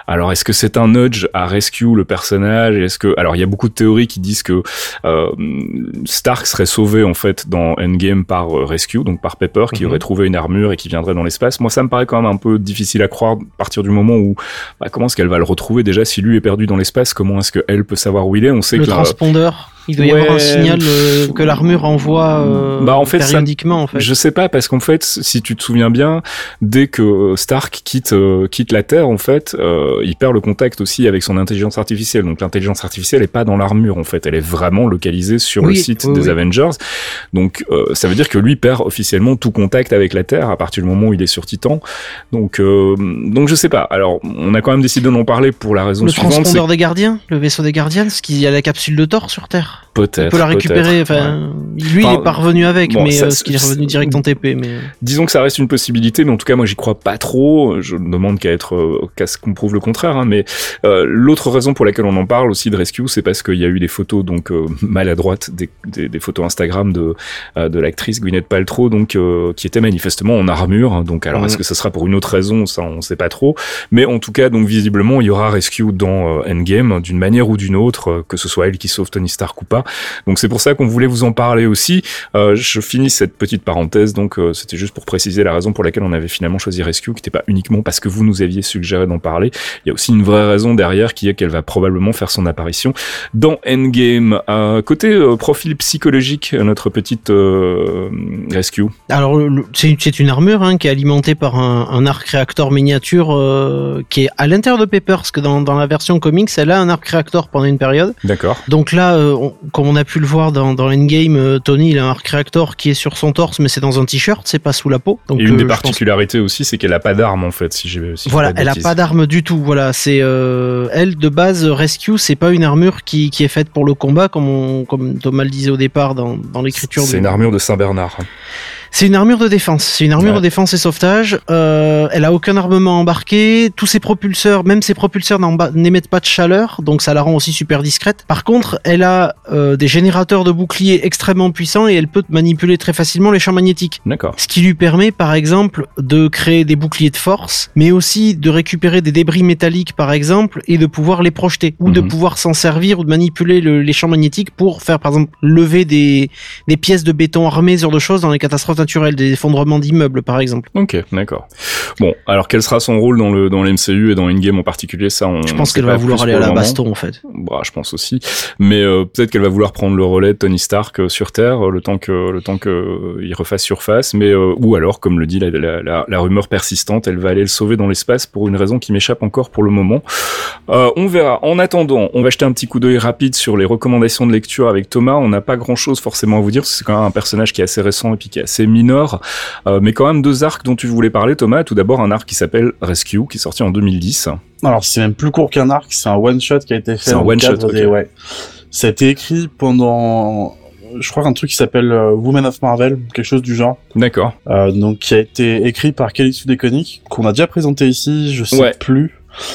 Alors est-ce que c'est un nudge à rescue le personnage? Est-ce que alors il y a beaucoup de théories qui disent que euh, Stark serait sauvé en fait dans Endgame par euh, Rescue, donc par Pepper, qui mhm. aurait trouvé une armure et qui viendrait dans l'espace. Moi, ça me paraît quand même un peu difficile à croire à partir du moment où bah, comment est-ce qu'elle va le retrouver déjà si lui est perdu dans l'espace Comment est-ce qu'elle peut savoir où il est? On sait le que transpondeur. Il doit y avoir un signal euh, que l'armure envoie euh, bah en fait, périodiquement. en fait. Je sais pas parce qu'en fait, si tu te souviens bien, dès que Stark quitte euh, quitte la Terre, en fait, euh, il perd le contact aussi avec son intelligence artificielle. Donc l'intelligence artificielle est pas dans l'armure en fait, elle est vraiment localisée sur le site des Avengers. Donc ça veut dire que lui perd officiellement tout contact avec la Terre à partir du moment où il est sur Titan. Donc donc je sais pas. Alors on a quand même décidé d'en parler pour la raison suivante. Le transpondeur des Gardiens, le vaisseau des Gardiens, ce qu'il y a la capsule de Thor sur Terre. Peut-être. On peut la récupérer. Enfin, lui, il est pas revenu avec, mais euh, ce qu'il est revenu direct en TP. Mais euh. disons que ça reste une possibilité, mais en tout cas, moi, j'y crois pas trop. Je ne demande qu'à être, euh, qu'à ce qu'on prouve le contraire. Hein, mais l'autre raison pour laquelle on en parle aussi de Rescue, c'est parce qu'il y a eu des photos donc maladroites, des, des, des, photos Instagram de de l'actrice Gwyneth Paltrow, donc qui était manifestement en armure. Donc, alors, est-ce que ça sera pour une autre raison? Ça, on sait pas trop. Mais en tout cas, donc visiblement, il y aura Rescue dans Endgame d'une manière ou d'une autre, que ce soit elle qui sauve Tony Stark ou pas. Donc c'est pour ça qu'on voulait vous en parler aussi. Euh, je finis cette petite parenthèse, donc euh, c'était juste pour préciser la raison pour laquelle on avait finalement choisi Rescue, qui n'était pas uniquement parce que vous nous aviez suggéré d'en parler. Il y a aussi une vraie raison derrière qui est qu'elle va probablement faire son apparition dans Endgame. Euh, côté profil psychologique, notre petite Rescue. Alors c'est une armure hein, qui est alimentée par un, un arc réacteur miniature qui est à l'intérieur de Pepper, parce que dans, dans la version comics, elle a un arc réacteur pendant une période. D'accord. Donc là, on, bon, comme on a pu le voir dans, dans Endgame, euh, Tony, il a un arc reactor qui est sur son torse, mais c'est dans un t-shirt, c'est pas sous la peau. Donc, et une des particularités aussi, c'est qu'elle a pas d'arme en fait, si j'ai. Si voilà, elle a pas d'arme du tout. Voilà, c'est elle de base Rescue, c'est pas une armure qui, qui est faite pour le combat, comme on, comme Thomas le disait au départ dans, dans l'écriture. C'est une armure de Saint Bernard. C'est une armure de défense. C'est une armure de défense et sauvetage. Euh, elle a aucun armement embarqué. Tous ses propulseurs, même ses propulseurs n'émettent pas de chaleur, donc ça la rend aussi super discrète. Par contre, elle a euh, des générateurs de boucliers extrêmement puissants et elle peut manipuler très facilement les champs magnétiques. D'accord. Ce qui lui permet, par exemple, de créer des boucliers de force, mais aussi de récupérer des débris métalliques, par exemple, et de pouvoir les projeter ou de mhm. pouvoir s'en servir ou de manipuler les champs magnétiques pour faire, par exemple, lever des, des pièces de béton armées, ce genre de choses dans les catastrophes naturel, des effondrements d'immeubles par exemple. Ok, d'accord. Bon, alors quel sera son rôle dans le dans l'MCU et dans Endgame en particulier? Ça, on, je pense qu'elle va vouloir aller à la baston en fait. Bah, je pense aussi. Mais euh, peut-être qu'elle va vouloir prendre le relais de Tony Stark euh, sur Terre euh, le temps que le temps que il refasse surface. Mais ou alors, comme le dit la, la, la, rumeur persistante, elle va aller le sauver dans l'espace pour une raison qui m'échappe encore pour le moment. on verra. En attendant, on va jeter un petit coup d'œil rapide sur les recommandations de lecture avec Thomas. On n'a pas grand chose forcément à vous dire. C'est quand même un personnage qui est assez récent et puis qui est assez mineur, euh, mais quand même deux arcs dont tu voulais parler, Thomas. Tout d'abord un arc qui s'appelle Rescue, qui est sorti en 2010. Alors c'est même plus court qu'un arc, c'est un one shot qui a été fait. C'est un one shot. ouais. Ça a été écrit pendant je crois un truc qui s'appelle euh, Woman of Marvel, quelque chose du genre. D'accord. Euh, donc qui a été écrit par Kelly Sue qu'on a déjà présenté ici, je sais plus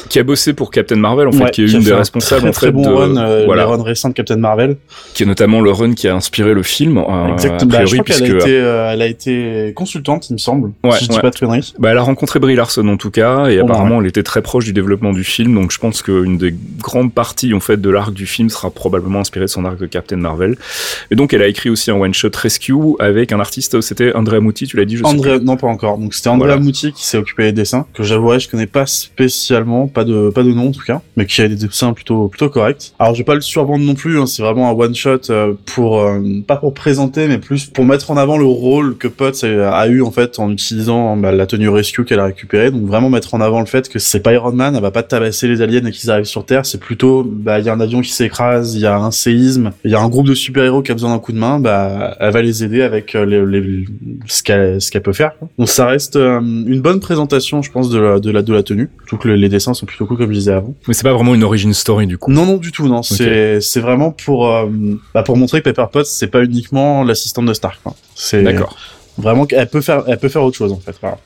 qui a bossé pour Captain Marvel en fait, qui est une des responsables très, en fait bon de run, euh, voilà. run récents de Captain Marvel, qui est notamment le run qui a inspiré le film. Euh, Exactement. Bah, je crois qu'elle a été, euh, elle a été consultante, il me semble. Ouais, si je dis pas de conneries. Bah, elle a rencontré Brie Larson en tout cas, et apparemment elle était très proche du développement du film, donc je pense qu'une des grandes parties en fait de l'arc du film sera probablement inspirée de son arc de Captain Marvel. Et donc elle a écrit aussi un one shot Rescue avec un artiste, c'était Andrea Muti, tu l'as dit, je Andrea, non pas encore. Donc c'était Andrea Muti qui s'est occupé des dessins, que j'avouerais je connais pas spécialement, pas de pas de nom en tout cas, mais qui a des dessins plutôt plutôt corrects. Alors je vais pas le survendre non plus, hein, c'est vraiment un one shot euh, pour euh, pas pour présenter, mais plus pour mettre en avant le rôle que Potts a, eu en fait en utilisant bah, la tenue rescue qu'elle a récupérée. Donc vraiment mettre en avant le fait que c'est pas Iron Man, elle va pas tabasser les aliens et qu'ils arrivent sur Terre, c'est plutôt bah il y a un avion qui s'écrase, il y a un séisme, il y a un groupe de super-héros qui a besoin d'un coup de main, bah elle va les aider avec euh, ce qu'elle ce peut faire. Donc ça reste une bonne présentation, je pense, de la de la de la tenue. Tout que les dessins sont plutôt cool comme avant. Mais c'est pas vraiment une origin story du coup. Non non du tout non. C'est c'est vraiment pour euh, bah, pour montrer que Pepper Potts c'est pas uniquement l'assistante de Stark. C'est d'accord vraiment elle peut faire elle peut faire autre chose en fait voilà.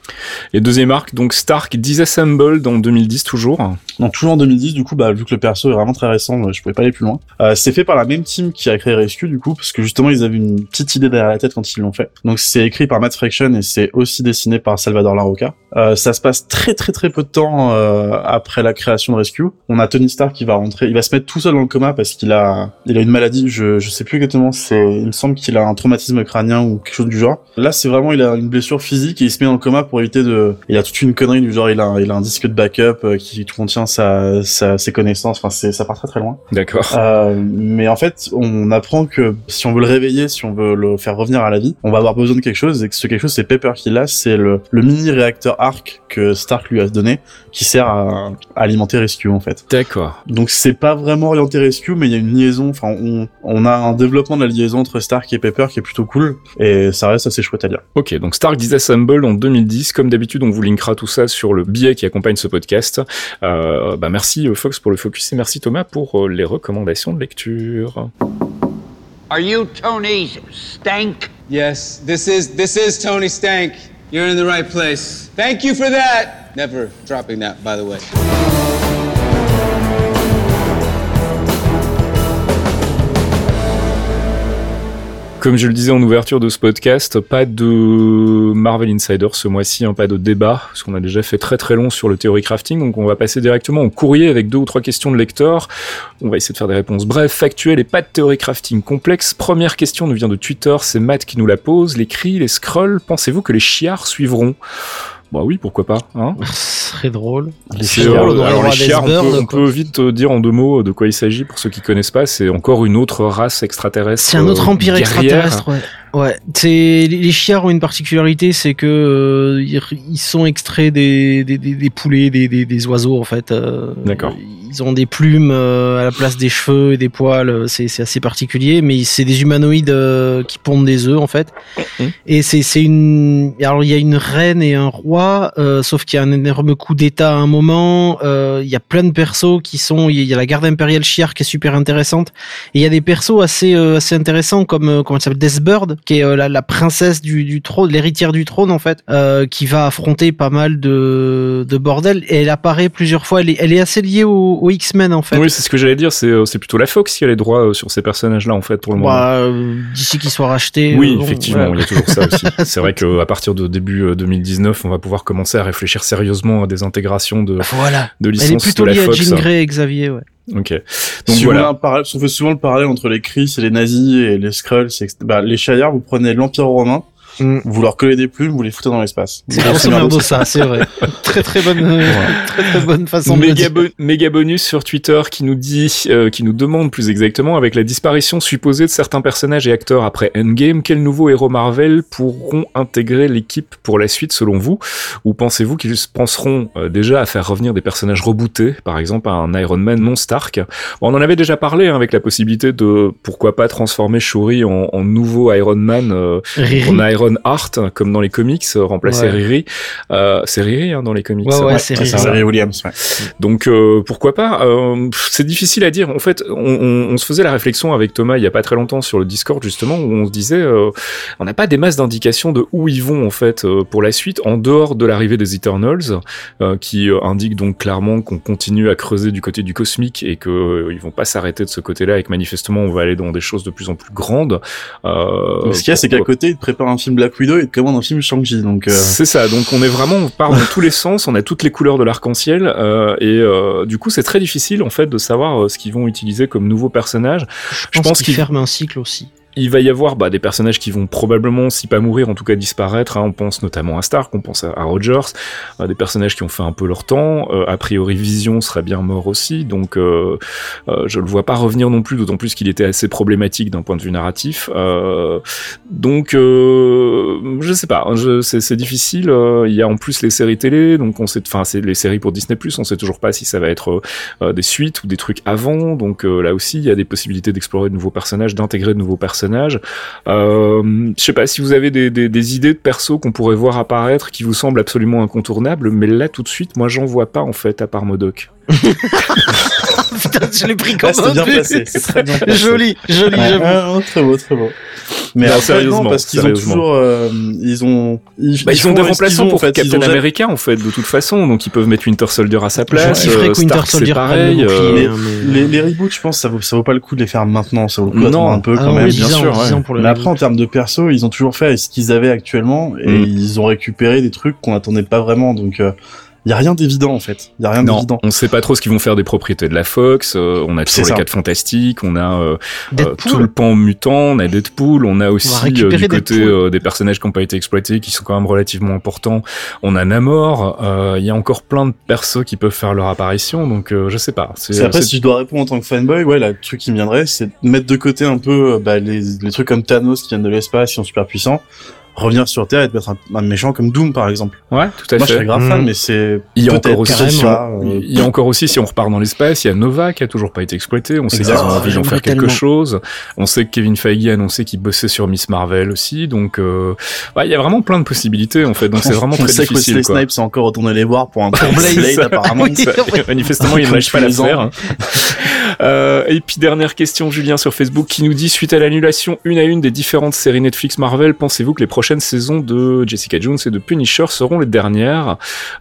et deuxième arc donc Stark Disassembled en 2010 toujours non toujours en 2010 du coup bah vu que le perso est vraiment très récent je pouvais pas aller plus loin. Euh, c'est fait par la même team qui a créé Rescue du coup parce que justement ils avaient une petite idée derrière la tête quand ils l'ont fait. Donc c'est écrit par Matt Fraction et c'est aussi dessiné par Salvador Larroca euh, ça se passe très très très peu de temps euh, après la création de Rescue. On a Tony Stark qui va rentrer. Il va se mettre tout seul dans le coma parce qu'il a il a une maladie. Je je sais plus exactement. C'est il me semble qu'il a un traumatisme crânien ou quelque chose du genre. Là c'est vraiment il a une blessure physique et il se met dans le coma pour éviter de il a toute une connerie du genre. Il a il a un disque de backup euh, qui contient sa, sa ses connaissances enfin ça part très très loin. D'accord. Euh, mais en fait on apprend que si on veut le réveiller si on veut le faire revenir à la vie on va avoir besoin de quelque chose et que ce quelque chose c'est Pepper qui l'a c'est le, le mini réacteur arc que Stark lui a donné qui sert à, alimenter Rescue en fait. D'accord. Donc c'est pas vraiment orienté Rescue mais il y a une liaison enfin on, on a un développement de la liaison entre Stark et Pepper qui est plutôt cool et ça reste assez chouette à lire. Ok, donc Stark Disassemble en 2010. Comme d'habitude, on vous linkera tout ça sur le billet qui accompagne ce podcast. Euh, bah merci euh, Fox pour le focus et merci Thomas pour euh, les recommandations de lecture. Are you Tony Stank? Yes, this is this is Tony Stank. You're in the right place. Thank you for that. Never dropping that, by the way. Comme je le disais en ouverture de ce podcast, pas de Marvel Insider ce mois-ci, hein, pas de débat, parce qu'on a déjà fait très très long sur le theory crafting, donc on va passer directement au courrier avec deux ou trois questions de lecteurs. On va essayer de faire des réponses brèves, factuelles et pas de théorie crafting complexe. Première question nous vient de Twitter, c'est Matt qui nous la pose. Les cris, les scrolls, pensez-vous que les chiards suivront? Bah oui, pourquoi pas. Hein serait drôle. Les chiards, alors les chiards, on, peut, vite dire en deux mots de quoi il s'agit pour ceux qui connaissent pas. C'est encore une autre race extraterrestre. C'est un autre empire extraterrestre. Ouais. Ouais, c'est les chiards ont une particularité, c'est que euh, ils sont extraits des, des, des, des poulets, des, des, oiseaux en fait. Euh, D'accord ils ont des plumes euh, à la place des cheveux et des poils, euh, c'est assez particulier, mais c'est des humanoïdes euh, qui pondent des œufs en fait. Mmh. Et c'est une, alors il y a une reine et un roi, sauf qu'il y a un énorme coup d'état à un moment. Il y a plein de persos qui sont, il y a la garde impériale Shiar qui est super intéressante, et il y a des persos assez assez intéressants comme comment s'appelle Deathbird, qui est la, la, princesse du, du trône, l'héritière du trône en fait, qui va affronter pas mal de de bordel. Et elle apparaît plusieurs fois. Elle est, elle est assez liée au, aux X-Men en fait. Oui, c'est ce que j'allais dire. C'est euh, plutôt la Fox qui a les droits euh, sur ces personnages-là en fait pour le moment. Bah, euh, d'ici qu'ils soient rachetés. Oui, effectivement, il y a toujours ça aussi. c'est vrai qu'à partir de début 2019, on va pouvoir commencer à réfléchir sérieusement à des intégrations de voilà. de licences Elle est plutôt de la liée Fox. à Jean Grey et Xavier, ouais. Ok. Donc si voilà. On, on, fait souvent le parallèle entre les Chris et les nazis et les Skrulls. Bah, les Shire, vous prenez l'Empire romain Mm. Vous leur collez des plumes, vous les foutez dans l'espace. C'est grosso ça, c'est vrai. très très bonne, très très bonne façon méga de méga bonus sur Twitter qui nous dit, euh, qui nous demande plus exactement, avec la disparition supposée de certains personnages et acteurs après Endgame, quels nouveaux héros Marvel pourront intégrer l'équipe pour la suite selon vous? Ou pensez-vous qu'ils penseront euh, déjà à faire revenir des personnages rebootés, par exemple un Iron Man non Stark? Bon, On en avait déjà parlé hein, avec la possibilité de, pourquoi pas, transformer Shuri en, en nouveau Iron Man, euh, Iron Art comme dans les comics, euh, remplacer Riri. Euh, c'est Riri hein, dans les comics. Ouais, ouais, c'est Riri. Williams. Donc euh, pourquoi pas euh, C'est difficile à dire. En fait, on, on, on, se faisait la réflexion avec Thomas il y a pas très longtemps sur le Discord justement où on se disait, euh, on n'a pas des masses d'indications de où ils vont en fait pour la suite en dehors de l'arrivée des Eternals, qui indique donc clairement qu'on continue à creuser du côté du cosmique et que ils vont pas s'arrêter de ce côté-là et que manifestement on va aller dans des choses de plus en plus grandes. ce qu'il y a, c'est qu'à côté, ils préparent un film Black Widow et te commande un film Shang-Chi. Donc euh... c'est ça. Donc on est vraiment, on part dans tous les sens. On a toutes les couleurs de l'arc-en-ciel euh, et euh, du coup c'est très difficile en fait de savoir euh, ce qu'ils vont utiliser comme nouveaux personnages. Je pense, qu'ils ferment un cycle aussi il va y avoir bah, des personnages qui vont probablement, si pas mourir, en tout cas disparaître. Hein. On pense notamment à Stark, on pense à, Rogers, des personnages qui ont fait un peu leur temps. Euh, a priori, Vision serait bien mort aussi, donc euh, euh, je le vois pas revenir non plus, d'autant plus qu'il était assez problématique d'un point de vue narratif. Euh, donc, je sais pas, c'est difficile. Il y a en plus les séries télé, donc on sait, enfin, c'est les séries pour Disney+, on sait toujours pas si ça va être des suites ou des trucs avant. Donc là aussi, il y a des possibilités d'explorer de nouveaux personnages, d'intégrer de nouveaux personnages euh, je sais pas si vous avez des idées de persos qu'on pourrait voir apparaître qui vous semblent absolument incontournables, mais là tout de suite, moi j'en vois pas en fait à part Modoc. Putain, je l'ai pris comme ah, un bien très. Joli, joli, ouais, ouais, très beau, très beau. Mais non, sérieusement, parce qu'ils ont toujours, euh, ils ont, ils, bah, ils, ils ont des remplaçants pour en fait, Captain America en fait, de toute façon, donc ils peuvent mettre Winter Soldier à sa place. Euh, Stark, c'est pareil. Euh, mais, les, les reboots, je pense, ça vaut, ça vaut pas le coup de les faire maintenant, ça vaut le coup d'attendre un peu ah quand même. bien sûr. Mais après, en termes de perso, ils ont toujours fait ce qu'ils avaient actuellement et mm. ils ont récupéré des trucs qu'on attendait pas vraiment, donc il y a rien d'évident en fait. Il y a rien d'évident. On sait pas trop ce qu'ils vont faire des propriétés de la Fox. Euh, on a toujours les quatre fantastiques. On a euh, euh, tout le pan mutant. On a Deadpool. On a aussi du côté des personnages qui n'ont pas été exploités, qui sont quand même relativement importants. On a Namor. Il y a encore plein de persos qui peuvent faire leur apparition. Donc je sais pas. C'est après si je dois répondre en tant que fanboy, ouais, le truc qui me viendrait, c'est de mettre de côté un peu bah, les, les trucs comme Thanos qui viennent de l'espace, qui sont super puissants revenir sur Terre et de mettre un, méchant comme Doom par exemple. Ouais, tout à Moi, fait. je serais grave fan, mmh. mais c'est il y a encore aussi si on, il y a encore aussi si on repart dans l'espace, il y a Nova qui a toujours pas été exploité. On sait qu'ils ont envie d'en faire quelque chose. On sait que Kevin Feige a annoncé qu'il bossait sur Miss Marvel aussi, donc euh, bah, il y a vraiment plein de possibilités en fait. Donc c'est vraiment on très sait difficile. Que Snipes a encore retourné les voir pour un pour Blade, apparemment. manifestement, il ne lâche pas l'affaire. Euh, et puis dernière question, Julien sur Facebook qui nous dit suite à l'annulation une à une des différentes séries Netflix Marvel, pensez-vous que les prochaines saisons de Jessica Jones et de Punisher seront les dernières?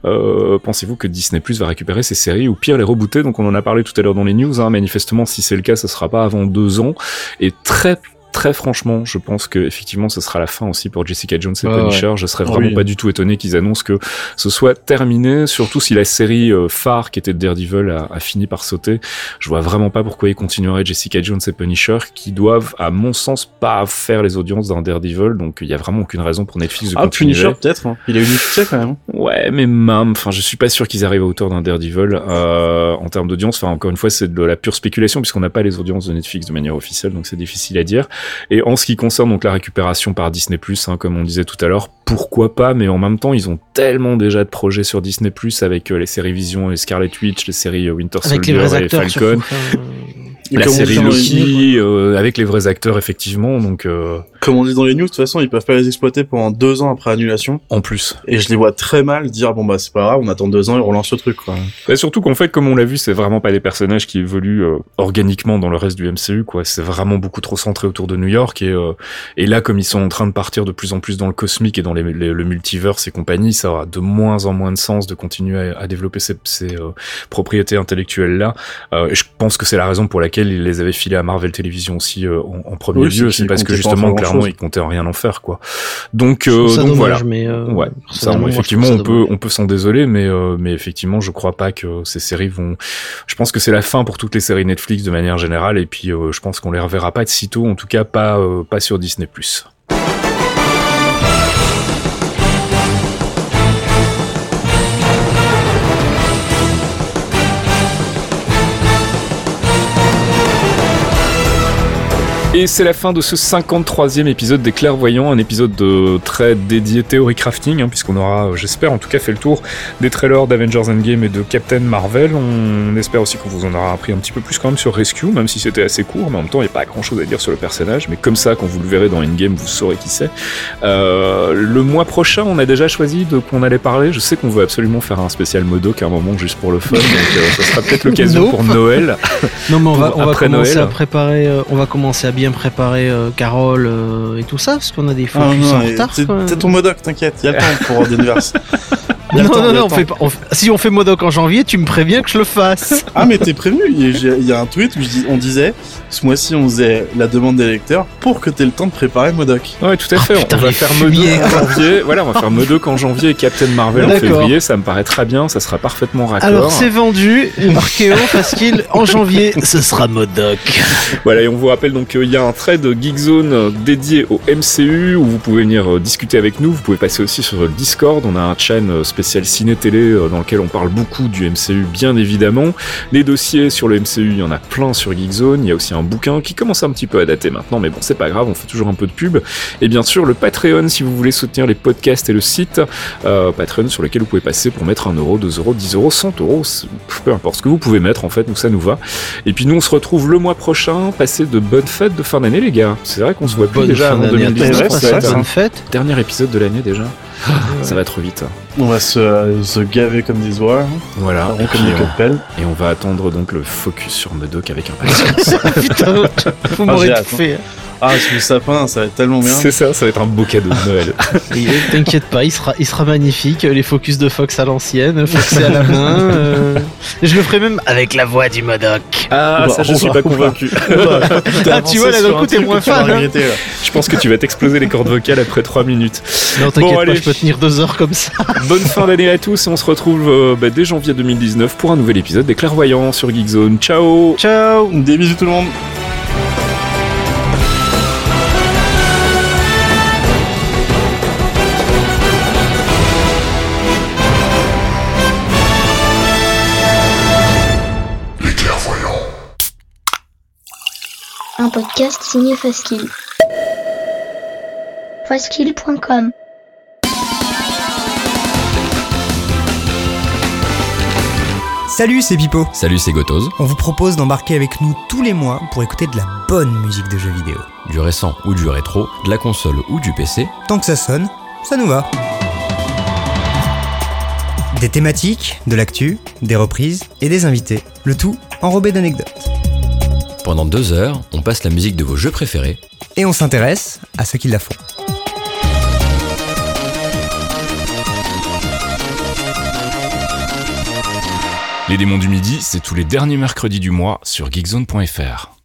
Euh, Pensez-vous que Disney Plus va récupérer ces séries ou pire les rebooter? Donc on en a parlé tout à l'heure dans les news. Hein, manifestement, si c'est le cas, ça sera pas avant deux ans. Et très très franchement, je pense que effectivement, ce sera la fin aussi pour Jessica Jones et Punisher. Je serais vraiment pas du tout étonné qu'ils annoncent que ce soit terminé, surtout si la série euh, phare qui était Daredevil a, a, fini par sauter. Je vois vraiment pas pourquoi ils continueraient Jessica Jones et Punisher, qui doivent, à mon sens, pas faire les audiences d'un Daredevil. Donc il y a vraiment aucune raison pour Netflix de ah, continuer. Punisher peut-être. Hein. Il a eu du succès quand même. Ouais, mais même, enfin, je suis pas sûr qu'ils arrivent à hauteur d'un Daredevil euh, en termes d'audience. Enfin, encore une fois, c'est de la pure spéculation puisqu'on n'a pas les audiences de Netflix de manière officielle, donc c'est difficile à dire. Et en ce qui concerne donc la récupération par Disney+, hein, comme on disait tout à l'heure, pourquoi pas Mais en même temps, ils ont tellement déjà de projets sur Disney+, avec les séries Vision et Scarlet Witch, les séries Winter Soldier et Falcon la série Loki euh, avec les vrais acteurs effectivement donc euh... comme on dit dans les news de toute façon ils peuvent pas les exploiter pendant deux ans après annulation. en plus. Et je les vois très mal dire bon bah c'est pas grave on attend deux ans et on relance le truc quoi. Et surtout qu'en fait comme on l'a vu c'est vraiment pas des personnages qui évoluent euh, organiquement dans le reste du MCU quoi. C'est vraiment beaucoup trop centré autour de New York et euh, et là comme ils sont en train de partir de plus en plus dans le cosmique et dans les, le multiverse et compagnie ça aura de moins en moins de sens de continuer à, à développer ces, ces propriétés intellectuelles là et je pense que c'est la raison pour laquelle il les avait filés à Marvel Television aussi euh, en, premier lieu, c'est parce que justement clairement ils comptaient rien en faire quoi. Donc, euh, donc voilà. Mais euh, ouais, ça, effectivement on peut on peut s'en désoler, mais mais effectivement je crois pas que ces séries vont. Je pense que c'est la fin pour toutes les séries Netflix de manière générale et puis je pense qu'on les reverra pas de sitôt, en tout cas pas pas sur Disney+. Et c'est la fin de ce 53e épisode des Clairvoyants, un épisode de très dédié théorie crafting, hein, puisqu'on aura, euh, j'espère en tout cas, fait le tour des trailers d'Avengers Endgame et de Captain Marvel. On espère aussi qu'on vous en aura appris un petit peu plus quand même sur Rescue, même si c'était assez court, mais en même temps, il n'y a pas grand chose à dire sur le personnage. Mais comme ça, quand vous le verrez dans Endgame, vous saurez qui c'est. Euh, le mois prochain, on a déjà choisi de qu'on allait parler. Je sais qu'on veut absolument faire un spécial Modoc à un moment juste pour le fun, donc euh, ça sera peut-être l'occasion pour Noël. Non, mais on va, on va commencer à préparer, on va commencer à bien préparer euh, Carole euh, et tout ça parce qu'on a des fois ah, en retard. C'est ton modoc, t'inquiète, il y a le temps pour Denverse. Non, non, non, on fait pas, si on fait Modoc en janvier, tu me préviens que je le fasse. ah, mais t'es prévenu. Il y, a un tweet où on disait ce mois-ci, on faisait la demande des lecteurs pour que t'aies le temps de préparer Modoc. Ouais, tout à fait. on va faire Modoc en janvier. Voilà, on va faire Modoc en janvier et Captain Marvel en février. Ça me paraît très bien. Ça sera parfaitement raccord. Alors, c'est vendu. Marquéo, parce qu'il, en janvier, ce sera Modoc. Voilà, et on vous rappelle donc qu'il y a un thread Geekzone dédié au MCU où vous pouvez venir euh, discuter avec nous. Vous pouvez passer aussi sur le Discord. On a un chaîne spécial spécial ciné-télé euh, dans lequel on parle beaucoup du MCU, bien évidemment. Les dossiers sur le MCU, il y en a plein sur Geekzone. Il y a aussi un bouquin qui commence un petit peu à dater maintenant, mais bon, c'est pas grave, on fait toujours un peu de pub. Et bien sûr, le Patreon, si vous voulez soutenir les podcasts et le site, euh, Patreon sur lequel vous pouvez passer pour mettre 1 euro, 2 euros, 10 euros, 100 euros, peu importe ce que vous pouvez mettre, en fait, nous ça nous va. Et puis nous, on se retrouve le mois prochain. Passez de bonnes fêtes de fin d'année, les gars. C'est vrai qu'on se voit plus déjà avant 2019. Dernier épisode de l'année déjà. ça va trop vite. On va se, se gaver comme des oies. Voilà. Et comme des pelle. Et on va attendre donc le focus sur Medoc avec impatience. Putain, faut m'aurait tout fait. Ah, je le sapin, ça va être tellement bien. C'est ça, ça va être un beau cadeau de Noël. T'inquiète pas, il sera, il sera magnifique. Les focus de Fox à l'ancienne, Fox à la main. Euh, je le ferai même avec la voix du Modoc. Ah, ça, je suis pas convaincu. ah, tu vois, là, d'un coup, t'es moins fan. Hein. Je pense que tu vas t'exploser les cordes vocales après 3 minutes. Non, t'inquiète pas, je peux tenir 2 heures comme ça. Bonne fin d'année à tous et on se retrouve euh, bah, dès janvier 2019 pour un nouvel épisode des Clairvoyants sur Geekzone. Ciao Ciao Des bisous tout le monde un podcast signé Faskill. Faskill.com Salut, c'est Pipo. Salut, c'est Gotoz. On vous propose d'embarquer avec nous tous les mois pour écouter de la bonne musique de jeux vidéo. Du récent ou du rétro, de la console ou du PC. Tant que ça sonne, ça nous va. Des thématiques, de l'actu, des reprises et des invités. Le tout enrobé d'anecdotes. Pendant deux heures, on passe la musique de vos jeux préférés. Et on s'intéresse à ceux qui la font. Les démons du midi, c'est tous les derniers mercredis du mois sur geekzone.fr.